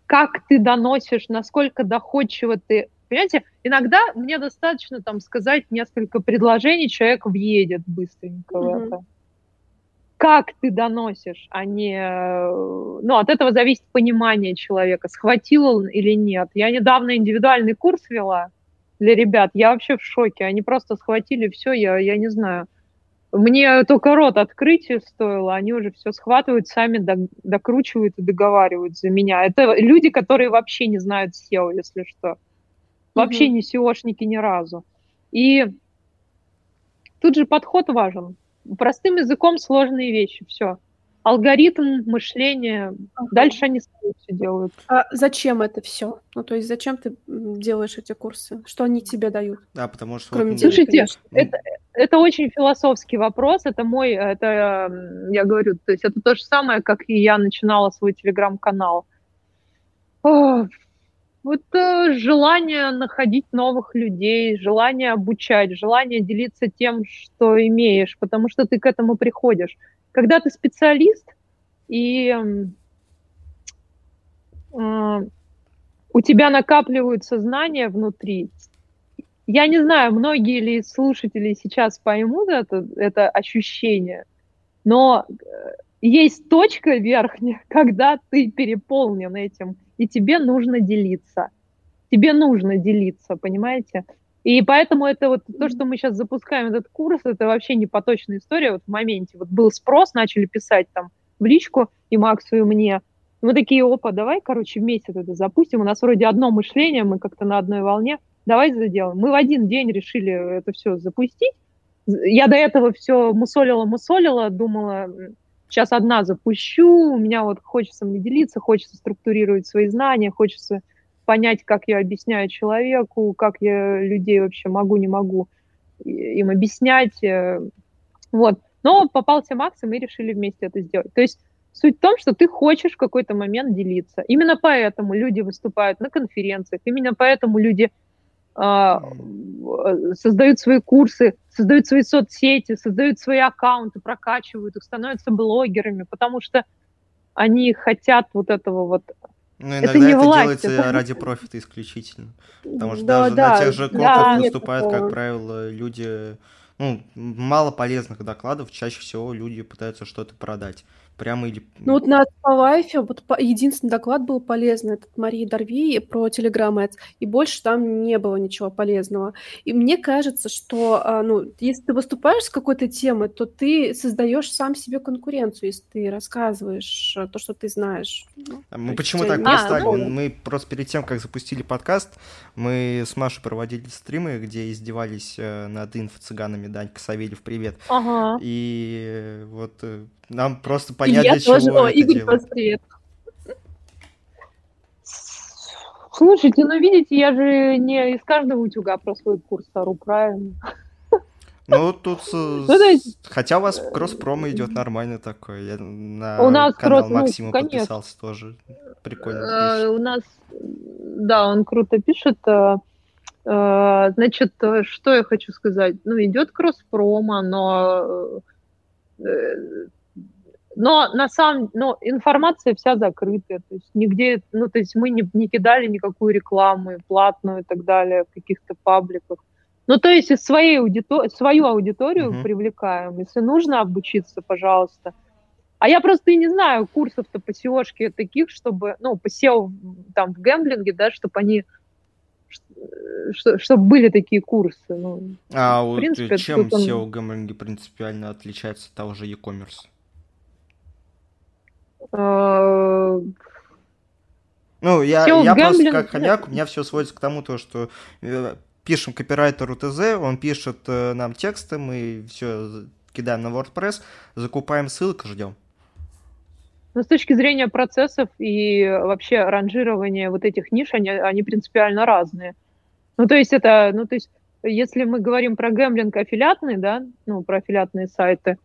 как ты доносишь, насколько доходчиво ты Понимаете, иногда мне достаточно там сказать несколько предложений, человек въедет быстренько mm-hmm. в это. Как ты доносишь, а не... Ну, от этого зависит понимание человека, схватил он или нет. Я недавно индивидуальный курс вела для ребят, я вообще в шоке. Они просто схватили все, я, я не знаю. Мне только рот открыть стоило, они уже все схватывают, сами докручивают и договаривают за меня. Это люди, которые вообще не знают SEO, если что. Вообще угу. не SEOшники ни разу. И тут же подход важен. Простым языком сложные вещи, все. Алгоритм мышления, ага. дальше они сами все делают. А зачем это все? Ну, то есть зачем ты делаешь эти курсы? Что они тебе дают? Да, потому что... Кроме вот, Слушайте, это, это очень философский вопрос. Это мой, это, я говорю, то есть это то же самое, как и я начинала свой телеграм-канал. Вот э, желание находить новых людей, желание обучать, желание делиться тем, что имеешь, потому что ты к этому приходишь. Когда ты специалист и э, у тебя накапливаются знания внутри, я не знаю, многие ли слушатели сейчас поймут это, это ощущение, но э, есть точка верхняя, когда ты переполнен этим и тебе нужно делиться. Тебе нужно делиться, понимаете? И поэтому это вот то, что мы сейчас запускаем этот курс, это вообще не поточная история. Вот в моменте вот был спрос, начали писать там в личку и Максу, и мне. И мы такие, опа, давай, короче, вместе это запустим. У нас вроде одно мышление, мы как-то на одной волне. Давай сделаем. Мы в один день решили это все запустить. Я до этого все мусолила-мусолила, думала, сейчас одна запущу, у меня вот хочется мне делиться, хочется структурировать свои знания, хочется понять, как я объясняю человеку, как я людей вообще могу, не могу им объяснять. Э, вот. Но попался Макс, и мы решили вместе это сделать. То есть суть в том, что ты хочешь в какой-то момент делиться. Именно поэтому люди выступают на конференциях, именно поэтому люди а, создают свои курсы, создают свои соцсети, создают свои аккаунты, прокачивают их, становятся блогерами, потому что они хотят вот этого вот ну, иногда это, не это власть, делается это... ради профита исключительно. Потому что да, даже да, на тех же копах да, выступают, как правило, люди... Ну, мало полезных докладов, чаще всего люди пытаются что-то продать прямо или... Ну вот на Алпавайфе вот единственный доклад был полезный, этот Марии Дарви про Telegram Ads, и больше там не было ничего полезного. И мне кажется, что, а, ну, если ты выступаешь с какой-то темой, то ты создаешь сам себе конкуренцию, если ты рассказываешь э, то, что ты знаешь. Ну, а мы почему так не стали? Ну... Мы просто перед тем, как запустили подкаст, мы с Машей проводили стримы, где издевались э, над инфо-цыганами. Данька Савельев, привет. Ага. И вот э, нам просто понять, я для тоже, чего о, это Игорь, привет. Слушайте, ну видите, я же не из каждого утюга про свой курс ору, правильно? Ну, тут... Ну, есть... Хотя у вас кросс-промо идет нормально такой. Я на у нас канал кросс... Максима ну, подписался тоже. Прикольно. Э, у нас... Да, он круто пишет. Э, э, значит, что я хочу сказать? Ну, идет кросс-промо, но но на самом но информация вся закрытая, то есть нигде, ну, то есть мы не, не кидали никакую рекламу платную и так далее в каких-то пабликах. Ну, то есть своей аудитор... свою аудиторию uh-huh. привлекаем. Если нужно обучиться, пожалуйста. А я просто и не знаю курсов-то по seo таких, чтобы, ну, по SEO там в гэмблинге, да, чтобы они чтобы были такие курсы. Ну, а в принципе, чем SEO в гэмблинге принципиально отличается от того же e-commerce? Э, ну, я, я просто как хомяк, у меня все сводится к тому, то, что э, пишем копирайтеру ТЗ, он пишет э, нам тексты, мы все кидаем на WordPress, закупаем ссылку, ждем. Но с точки зрения процессов и вообще ранжирования вот этих ниш, они, они принципиально разные. Ну, то есть это, ну, то есть, если мы говорим про гэмблинг аффилиатный, да, ну, про аффилиатные сайты,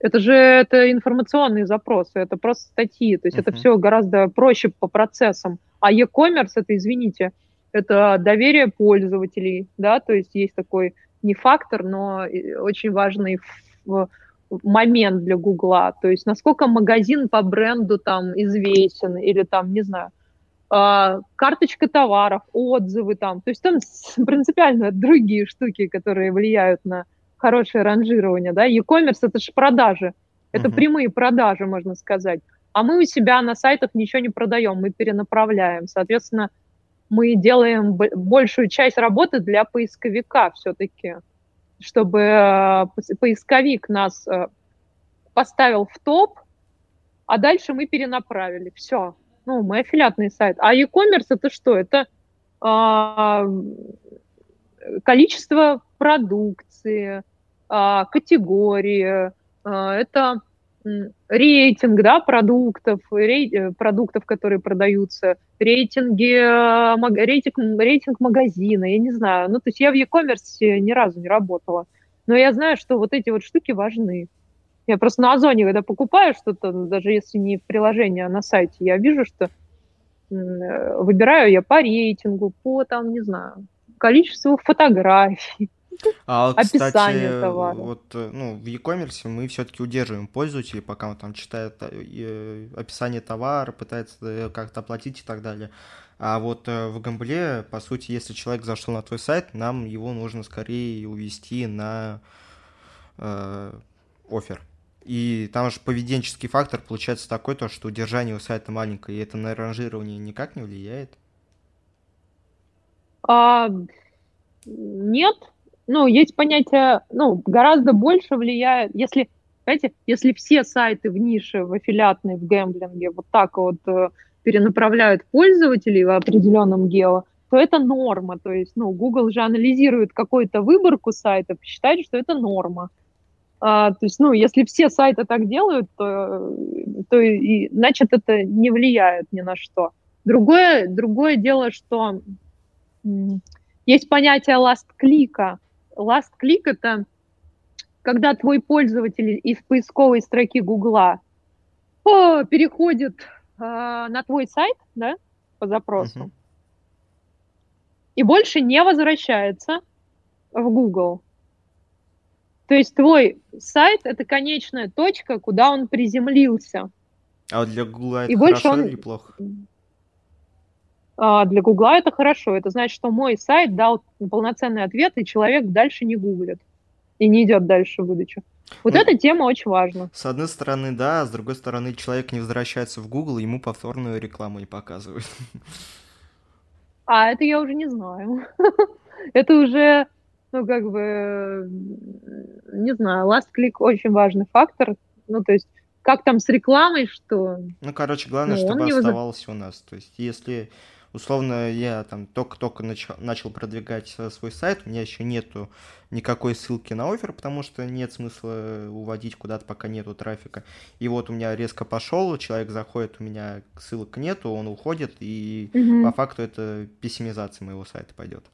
это же это информационные запросы, это просто статьи, то есть uh-huh. это все гораздо проще по процессам. А e-commerce это, извините, это доверие пользователей, да, то есть есть такой не фактор, но очень важный момент для Гугла, то есть насколько магазин по бренду там известен или там, не знаю, э, карточка товаров, отзывы там, то есть там принципиально другие штуки, которые влияют на хорошее ранжирование, да, e-commerce это же продажи, это uh-huh. прямые продажи, можно сказать, а мы у себя на сайтах ничего не продаем, мы перенаправляем, соответственно, мы делаем большую часть работы для поисковика все-таки, чтобы э, поисковик нас э, поставил в топ, а дальше мы перенаправили. Все. Ну, мы аффилиатный сайт. А e-commerce это что? Это а, количество продукции, категории, а, это рейтинг да, продуктов, рей, э, продуктов, которые продаются, рейтинги, э, рейтинг, рейтинг магазина, я не знаю. Ну, то есть я в e-commerce ни разу не работала. Но я знаю, что вот эти вот штуки важны. Я просто на Озоне, когда покупаю что-то, даже если не в приложении, а на сайте, я вижу, что э, выбираю я по рейтингу, по там, не знаю, количеству фотографий, а вот, кстати, товара. вот, э, ну, в e-commerce мы все-таки удерживаем пользователей, пока он там читает э, описание товара, пытается э, как-то оплатить и так далее. А вот в Гамбле, по сути, если человек зашел на твой сайт, нам его нужно скорее увести на э, офер. И там же поведенческий фактор получается такой, то, что удержание у сайта маленькое, и это на ранжирование никак не влияет? А, нет, ну, есть понятие, ну, гораздо больше влияет, если, знаете, если все сайты в нише, в аффилиатной, в гэмблинге вот так вот э, перенаправляют пользователей в определенном гео, то это норма. То есть, ну, Google же анализирует какую-то выборку сайтов, считает, что это норма. А, то есть, ну, если все сайты так делают, то, то и, значит, это не влияет ни на что. Другое, другое дело, что есть понятие last клика. Last click — это когда твой пользователь из поисковой строки Гугла переходит э, на твой сайт, да, по запросу, uh-huh. и больше не возвращается в Google. То есть твой сайт — это конечная точка, куда он приземлился. А вот для Google это и хорошо он... или плохо? А, для Гугла это хорошо. Это значит, что мой сайт дал полноценный ответ, и человек дальше не гуглит и не идет дальше в выдачу. Вот ну, эта тема очень важна. С одной стороны, да, а с другой стороны, человек не возвращается в Google, ему повторную рекламу не показывают. А это я уже не знаю. это уже, ну, как бы, не знаю, last click очень важный фактор. Ну, то есть, как там с рекламой, что... Ну, короче, главное, ну, чтобы оставалось у нас. То есть, если условно, я там только-только начал, начал продвигать свой сайт, у меня еще нету никакой ссылки на офер, потому что нет смысла уводить куда-то, пока нету трафика. И вот у меня резко пошел, человек заходит, у меня ссылок нету, он уходит, и угу. по факту это пессимизация моего сайта пойдет.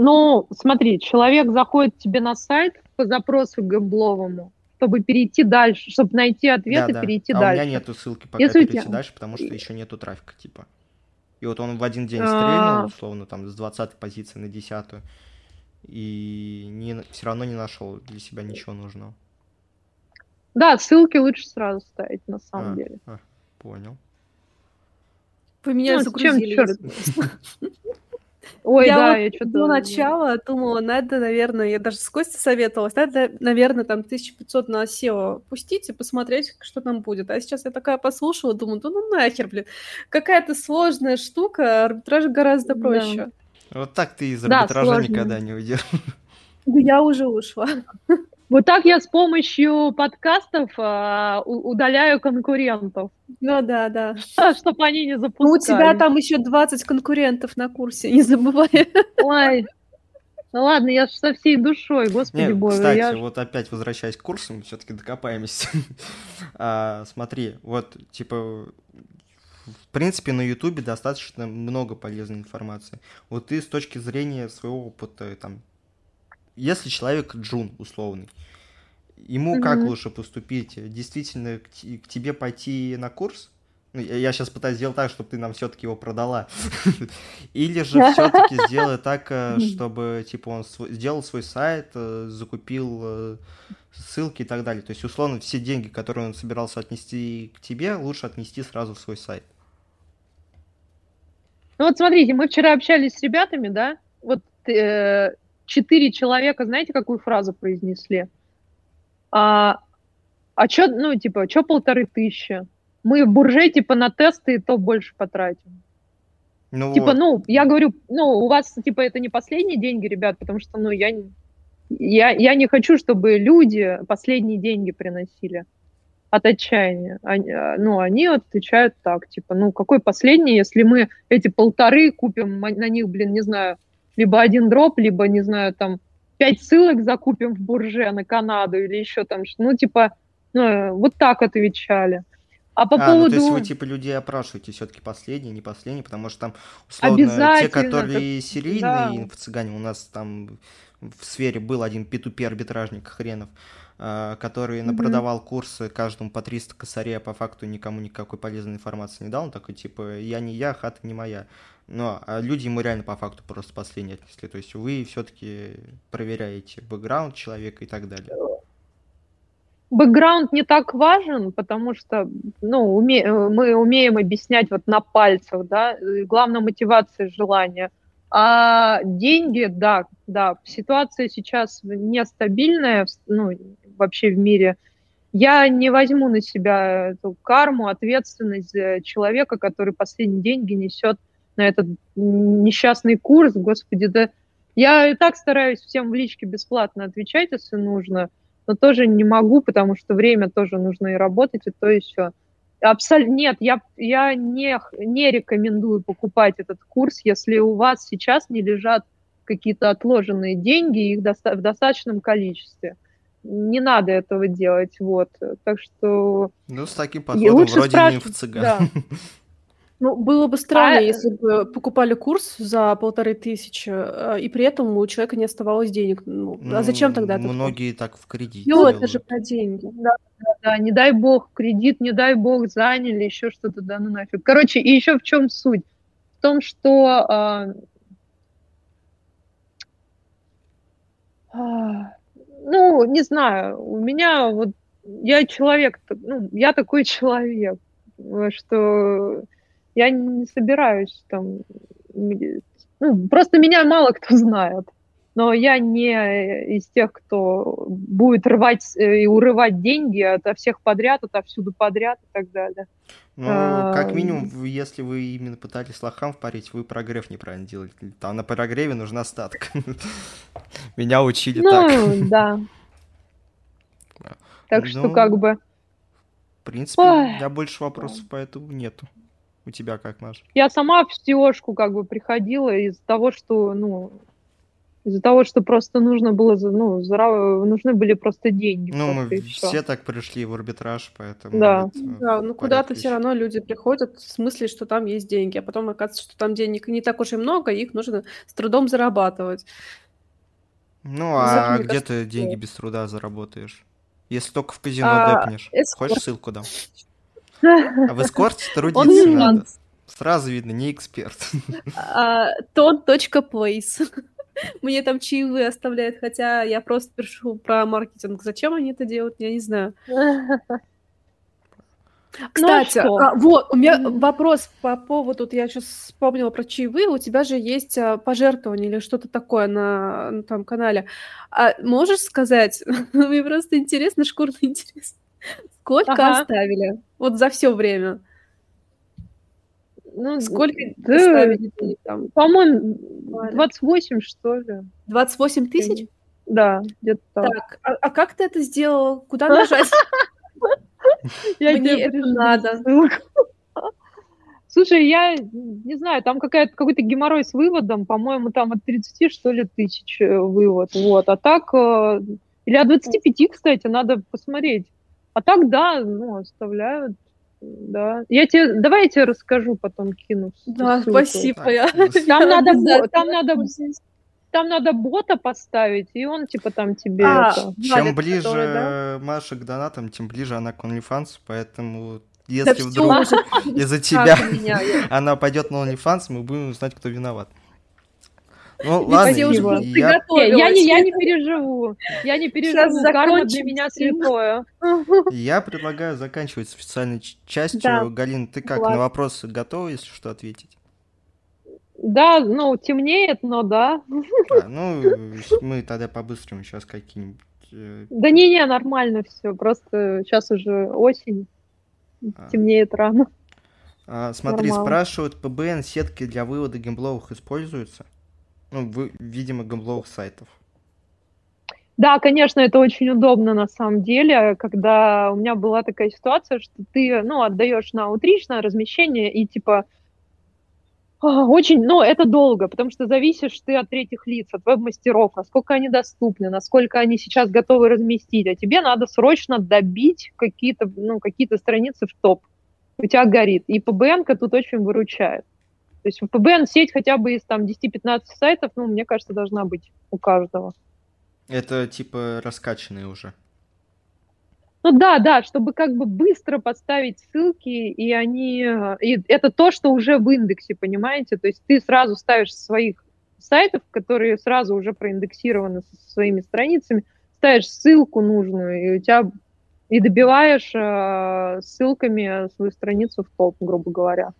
Ну, смотри, человек заходит тебе на сайт по запросу гэмбловому, чтобы перейти дальше, чтобы найти ответ да, и да. перейти а дальше. у меня нету ссылки пока Если перейти тебя... дальше, потому что еще нету трафика, типа. И вот он в один день стрельнул, условно, там, с 20 позиции на 10 и не, все равно не нашел для себя ничего нужного. Да, ссылки лучше сразу ставить, на самом а, деле. А, понял. Вы меня ну, загрузили. Чем, Ой, я да, вот я что-то... До начала думала, надо, наверное, я даже с Костей советовалась, надо, наверное, там 1500 на SEO пустить и посмотреть, что там будет. А сейчас я такая послушала, думаю, да ну нахер, блин, какая-то сложная штука, арбитраж гораздо проще. Да. Вот так ты из арбитража да, никогда не уйдешь. Я уже ушла. Вот так я с помощью подкастов а, удаляю конкурентов. Ну да, да. Чтобы они не запускали. Ну, у тебя там еще 20 конкурентов на курсе, не забывай. Ой, ну ладно, я со всей душой, господи Нет, боже. Кстати, я... вот опять возвращаясь к курсам, все-таки докопаемся. а, смотри, вот, типа, в принципе, на Ютубе достаточно много полезной информации. Вот ты с точки зрения своего опыта, там, если человек джун условный, ему mm-hmm. как лучше поступить? Действительно к, к тебе пойти на курс, Ну, я сейчас пытаюсь сделать так, чтобы ты нам все-таки его продала. Или же все-таки сделай так, э, чтобы типа он сделал свой сайт, э, закупил э, ссылки и так далее. То есть, условно, все деньги, которые он собирался отнести к тебе, лучше отнести сразу в свой сайт. Ну вот смотрите, мы вчера общались с ребятами, да? Вот э, четыре человека, знаете, какую фразу произнесли? А, а чё, ну, типа, чё полторы тысячи? Мы в бурже, типа, на тесты и то больше потратим. Ну типа, вот. ну, я говорю, ну, у вас, типа, это не последние деньги, ребят, потому что, ну, я, я, я не хочу, чтобы люди последние деньги приносили от отчаяния. Они, а, ну, они отвечают так, типа, ну, какой последний, если мы эти полторы купим на них, блин, не знаю, либо один дроп, либо, не знаю, там, пять ссылок закупим в бурже на Канаду или еще там, ну, типа, ну, вот так отвечали. А по а, поводу... Ну, то есть вы, типа, людей опрашиваете все-таки последние, не последние, потому что там, условно, те, которые серийные да. инфо-цыгане, у нас там в сфере был один P2P арбитражник хренов, а, который mm-hmm. напродавал курсы каждому по 300 косарей, а по факту никому никакой полезной информации не дал. Он такой, типа, я не я, хата не моя. Но а люди ему реально по факту просто последние отнесли. То есть вы все-таки проверяете бэкграунд человека и так далее. Бэкграунд не так важен, потому что ну, уме... мы умеем объяснять вот на пальцах, да, главная мотивация желания. А деньги, да, да, ситуация сейчас нестабильная, ну, вообще в мире. Я не возьму на себя эту карму, ответственность человека, который последние деньги несет на этот несчастный курс, господи, да я и так стараюсь всем в личке бесплатно отвечать, если нужно, но тоже не могу, потому что время тоже нужно и работать, и то, все. Абсолютно нет, я, я не, не рекомендую покупать этот курс, если у вас сейчас не лежат какие-то отложенные деньги, их доста- в достаточном количестве. Не надо этого делать, вот. Так что... Ну, с таким подходом вроде спраш... не в цыган. Да. Ну, было бы странно, а... если бы покупали курс за полторы тысячи, э, и при этом у человека не оставалось денег. Ну, ну а зачем тогда это? Многие так в кредит. Ну, это же про деньги. Да, да, да, не дай бог кредит, не дай бог заняли, еще что-то, да ну нафиг. Короче, и еще в чем суть? В том, что э, ну, не знаю, у меня вот, я человек, ну, я такой человек, что я не собираюсь там... Ну, просто меня мало кто знает. Но я не из тех, кто будет рвать э, и урывать деньги от всех подряд, отовсюду подряд и так далее. Ну, а... как минимум, если вы именно пытались лохам впарить, вы прогрев неправильно делали. Там на прогреве нужна статка. Меня учили так. Ну, да. Так что ну, как бы... В принципе, у меня больше вопросов поэтому нету. У тебя как, Маш? Я сама в seo как бы приходила из-за того, что, ну, из-за того, что просто нужно было, ну, нужны были просто деньги. Ну, мы все. так пришли в арбитраж, поэтому... Да, это да ну куда-то все равно люди приходят в смысле, что там есть деньги, а потом оказывается, что там денег не так уж и много, их нужно с трудом зарабатывать. Ну, а где ты деньги без труда заработаешь? Если только в казино а, депнешь. Хочешь ссылку дам? А в эскорте трудиться надо. Сразу видно, не эксперт. Тон.плейс. Мне там чаевые оставляют, хотя я просто пишу про маркетинг. Зачем они это делают, я не знаю. Ну, Кстати, ну, а, вот, у меня вопрос по поводу, вот я сейчас вспомнила про чаевые, у тебя же есть а, пожертвование или что-то такое на, на там канале. А можешь сказать, мне просто интересно, шкурно интересно, сколько ага. оставили? Вот за все время. Ну, Сколько да, оставили там? По-моему, 28, что ли. 28 тысяч? Да, где-то так. Так, а, а как ты это сделал? Куда нажать? Я Мне это надо. Слушай, я не знаю, там какая-то, какой-то геморрой с выводом, по-моему, там от 30, что ли, тысяч э, вывод, вот. А так, э, или от 25, кстати, надо посмотреть. А так, да, ну, оставляют, да. Я тебе, давай я тебе расскажу, потом кину. Да, ссылку. спасибо. Я... Там надо, там надо, там надо бота поставить, и он типа там тебе а, это... Чем ближе который, да? Маша к донатам, тем ближе она к OnlyFans, поэтому если да вдруг из-за тебя она пойдет на OnlyFans, мы будем знать, кто виноват. Ну, ладно, я, я, я, не, я не переживу. Я не переживу. Карма для меня святое. Я предлагаю заканчивать с официальной частью. Да. Галин, ты как, Ладно. на вопрос готова, если что, ответить? Да, ну, темнеет, но да. А, ну, мы тогда по-быстрому сейчас какие-нибудь... Э, да не-не, нормально все, просто сейчас уже осень, а. темнеет рано. А, смотри, Нормально. спрашивают, ПБН сетки для вывода гембловых используются? Ну, вы, видимо, гембловых сайтов. Да, конечно, это очень удобно на самом деле, когда у меня была такая ситуация, что ты, ну, отдаешь на утричное размещение и типа а, очень, ну, это долго, потому что зависишь ты от третьих лиц, от веб-мастеров, насколько они доступны, насколько они сейчас готовы разместить, а тебе надо срочно добить какие-то, ну, какие-то страницы в топ. У тебя горит. И ПБН тут очень выручает. То есть ПБН-сеть хотя бы из там 10-15 сайтов, ну, мне кажется, должна быть у каждого. Это типа раскачанные уже. Ну да, да, чтобы как бы быстро подставить ссылки, и они... И это то, что уже в индексе, понимаете? То есть ты сразу ставишь своих сайтов, которые сразу уже проиндексированы со своими страницами, ставишь ссылку нужную, и у тебя и добиваешь э, ссылками свою страницу в топ, грубо говоря.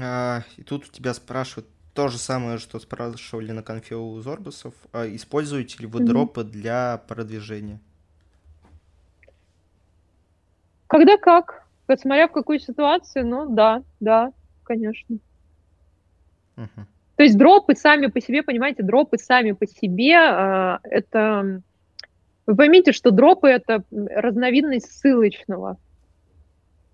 А, и тут у тебя спрашивают то же самое, что спрашивали на конфе у Зорбасов. А используете ли вы mm-hmm. дропы для продвижения? Когда как? Смотря в какой ситуации, ну да, да, конечно. Uh-huh. То есть дропы сами по себе, понимаете, дропы сами по себе, э, это... Вы поймите, что дропы — это разновидность ссылочного.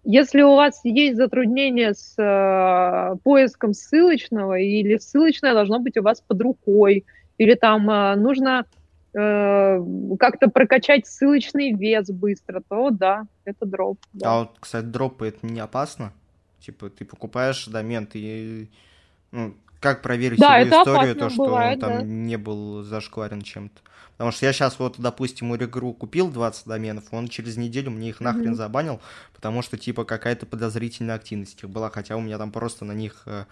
Если у вас есть затруднение с э, поиском ссылочного, или ссылочное должно быть у вас под рукой, или там э, нужно э, как-то прокачать ссылочный вес быстро, то да, это дроп. Да. А вот, кстати, дропы это не опасно? Типа ты покупаешь домен, ты ну, как проверить да, его историю, то, что бывает, он там да. не был зашкварен чем-то? Потому что я сейчас вот, допустим, у Регру купил 20 доменов, он через неделю мне их нахрен mm-hmm. забанил, потому что, типа, какая-то подозрительная активность их была, хотя у меня там просто на них э,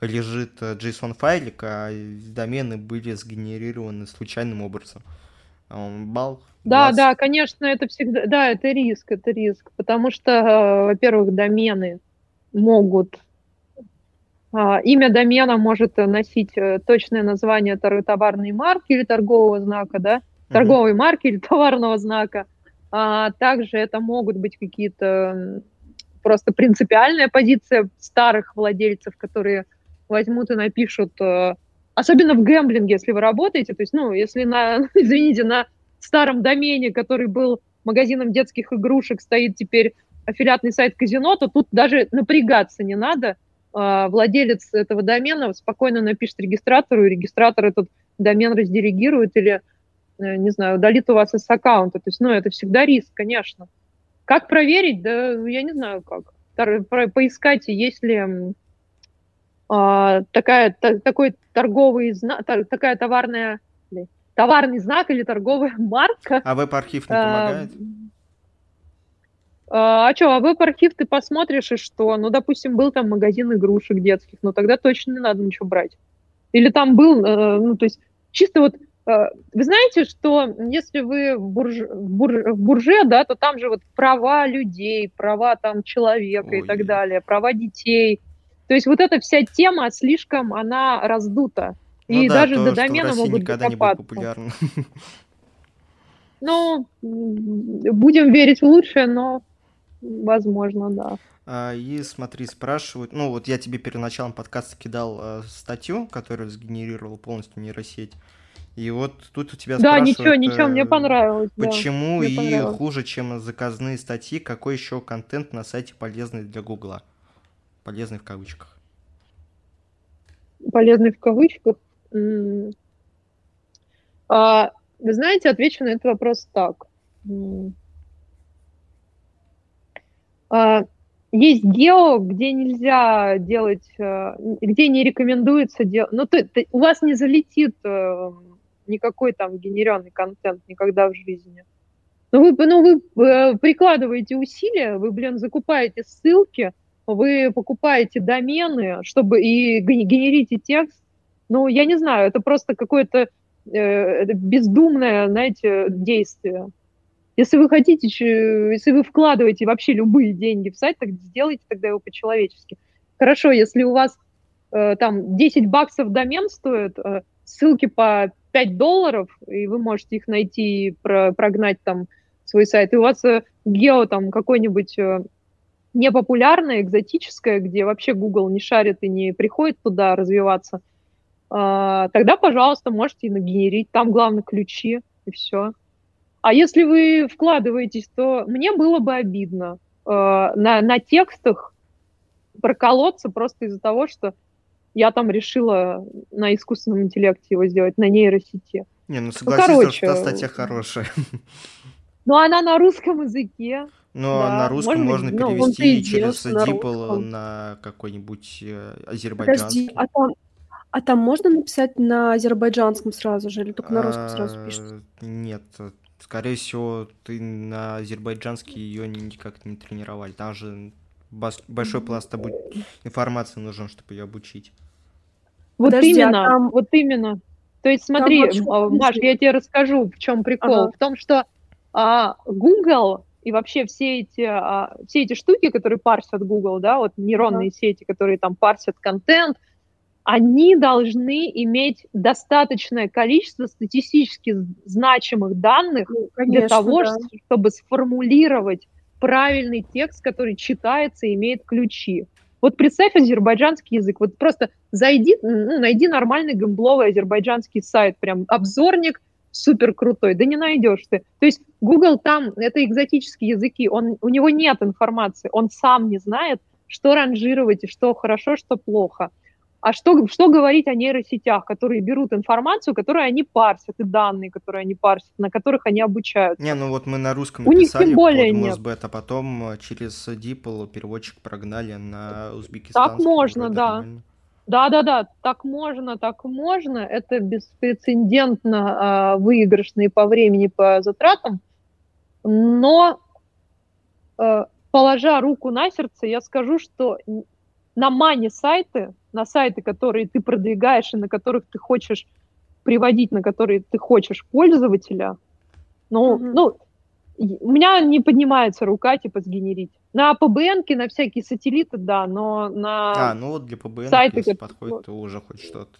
лежит JSON-файлик, а домены были сгенерированы случайным образом. А бал. 20. Да, да, конечно, это всегда, да, это риск, это риск, потому что, э, во-первых, домены могут имя домена может носить э, точное название товарной марки или торгового знака, да, торговой mm-hmm. марки или товарного знака. А также это могут быть какие-то просто принципиальная позиция старых владельцев, которые возьмут и напишут, э, особенно в гэмблинге, если вы работаете, то есть, ну, если на, извините, на старом домене, который был магазином детских игрушек, стоит теперь аффилиатный сайт казино, то тут даже напрягаться не надо, а, владелец этого домена спокойно напишет регистратору, и регистратор этот домен раздиригирует или, э, не знаю, удалит у вас из аккаунта. То есть, ну, это всегда риск, конечно. Как проверить? Да я не знаю как. Поискать, есть ли а, такая, та, такой торговый знак, такая товарная, товарный знак или торговая марка. А веб-архив не помогает? А, а что, а веб-архив ты посмотришь, и что? Ну, допустим, был там магазин игрушек детских, но тогда точно не надо ничего брать. Или там был, э, ну, то есть чисто вот э, вы знаете, что если вы в, бурж, в, бурж, в бурже, да, то там же вот права людей, права там человека Ой. и так далее, права детей. То есть вот эта вся тема слишком, она раздута. Ну и да, даже то, до домена могут никогда докопаться. не будет популярно. Ну, будем верить в лучшее, но Возможно, да. А, и смотри, спрашивают, ну вот я тебе перед началом подкаста кидал э, статью, которую сгенерировал полностью нейросеть. И вот тут у тебя да, спрашивают... Да, ничего, ничего, мне понравилось. Почему да, и понравилось. хуже, чем заказные статьи, какой еще контент на сайте полезный для Гугла? Полезный в кавычках. Полезный в кавычках? А, вы знаете, отвечу на этот вопрос так. А, есть гео, где нельзя делать, э, где не рекомендуется делать. Ну, то, то, у вас не залетит э, никакой там генеренный контент никогда в жизни. Ну вы, ну, вы э, прикладываете усилия, вы, блин, закупаете ссылки, вы покупаете домены, чтобы и генерите текст. Ну, я не знаю, это просто какое-то э, бездумное, знаете, действие. Если вы хотите, если вы вкладываете вообще любые деньги в сайт, так сделайте тогда его по-человечески. Хорошо, если у вас э, там 10 баксов домен стоит, э, ссылки по 5 долларов, и вы можете их найти про, прогнать там свой сайт, и у вас э, гео там какой-нибудь э, непопулярное, экзотическое, где вообще Google не шарит и не приходит туда развиваться, э, тогда, пожалуйста, можете и нагенерить. Там, главное, ключи, и все. А если вы вкладываетесь, то мне было бы обидно э, на, на текстах проколоться просто из-за того, что я там решила на искусственном интеллекте его сделать, на нейросети. Не, ну, ну согласись, ну, короче, что статья хорошая. Ну, она на русском языке. Ну, да. на русском можно быть, перевести ну, через DeepL на, на какой-нибудь э, азербайджанский. Подожди, а там, а там можно написать на азербайджанском сразу же, или только на русском сразу пишет? А, нет, скорее всего, ты на азербайджанский ее никак не тренировали. Там же большой пласт информации нужен, чтобы ее обучить. Вот Подожди, а именно, а там... вот именно. То есть смотри, там Маш, я тебе расскажу, в чем прикол. Ага. В том, что а, Google и вообще все эти, а, все эти штуки, которые парсят Google, да, вот нейронные ага. сети, которые там парсят контент, они должны иметь достаточное количество статистически значимых данных ну, конечно, для того, да. чтобы сформулировать правильный текст, который читается и имеет ключи. Вот представь азербайджанский язык. Вот просто зайди, ну, найди нормальный гэмбловый азербайджанский сайт, прям обзорник супер крутой. Да не найдешь ты. То есть Google там, это экзотические языки, он, у него нет информации, он сам не знает, что ранжировать и что хорошо, что плохо. А что, что говорить о нейросетях, которые берут информацию, которую они парсят, и данные, которые они парсят, на которых они обучают? Не, ну вот мы на русском У них тем более Мосбет, а потом э, через DeepL переводчик прогнали на узбекистан. Так можно, да. Да-да-да, так можно, так можно. Это беспрецедентно э, выигрышно и по времени, по затратам. Но, э, положа руку на сердце, я скажу, что на мане сайты на сайты, которые ты продвигаешь и на которых ты хочешь приводить, на которые ты хочешь пользователя, ну, mm-hmm. ну, у меня не поднимается рука, типа, сгенерить. На ПБН, на всякие сателлиты, да, но на А, ну вот для ПБН, сайты, если подходит, то уже хоть что-то.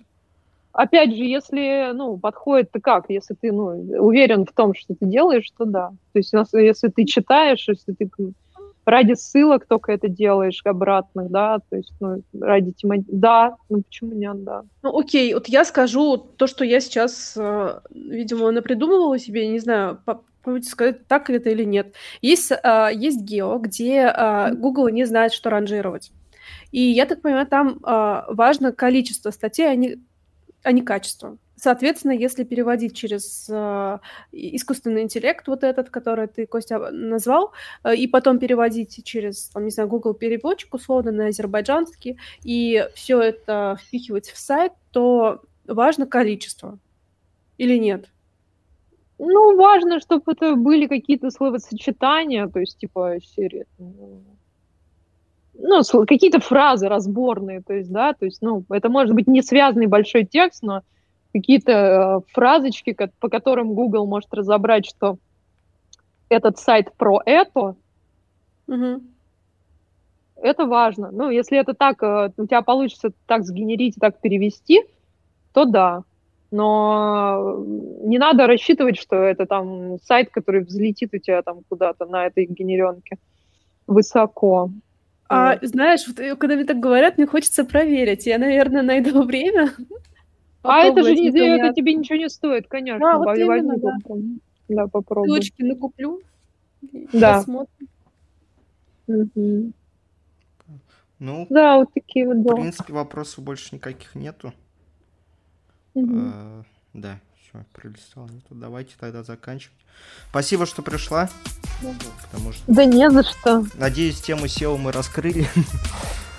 Опять же, если, ну, подходит, то как? Если ты, ну, уверен в том, что ты делаешь, то да. То есть, если ты читаешь, если ты ради ссылок только это делаешь обратных, да, то есть, ну, ради тематики, да, ну, почему нет, да. Ну, окей, вот я скажу то, что я сейчас, э, видимо, напридумывала себе, не знаю, попробуйте сказать, так это или нет. Есть, э, есть гео, где э, Google не знает, что ранжировать. И я так понимаю, там важно количество статей, не, а не качество. Соответственно, если переводить через э, искусственный интеллект, вот этот, который ты, Костя, назвал, э, и потом переводить через, там, не знаю, Google переводчик условно на азербайджанский, и все это впихивать в сайт, то важно количество или нет? Ну, важно, чтобы это были какие-то словосочетания, то есть, типа, серии, ну, какие-то фразы разборные, то есть, да, то есть, ну, это может быть не связанный большой текст, но какие-то э, фразочки, по которым Google может разобрать, что этот сайт про это. Угу. Это важно. Ну, если это так, э, у тебя получится так сгенерить, так перевести, то да. Но не надо рассчитывать, что это там сайт, который взлетит у тебя там куда-то на этой генеренке высоко. А, вот. знаешь, вот, э, когда мне так говорят, мне хочется проверить. Я, наверное, найду время а это же не, это тебе ничего не стоит, конечно. А, вот именно, да. да, попробуй. Ссылочки накуплю. Да. Посмотрим. Угу. Ну, да, вот такие вот, да. В принципе, вопросов больше никаких нету. Угу. Да, все, пролистал. Давайте тогда заканчивать. Спасибо, что пришла. Да. Потому что... Да не за что. Надеюсь, тему SEO мы раскрыли.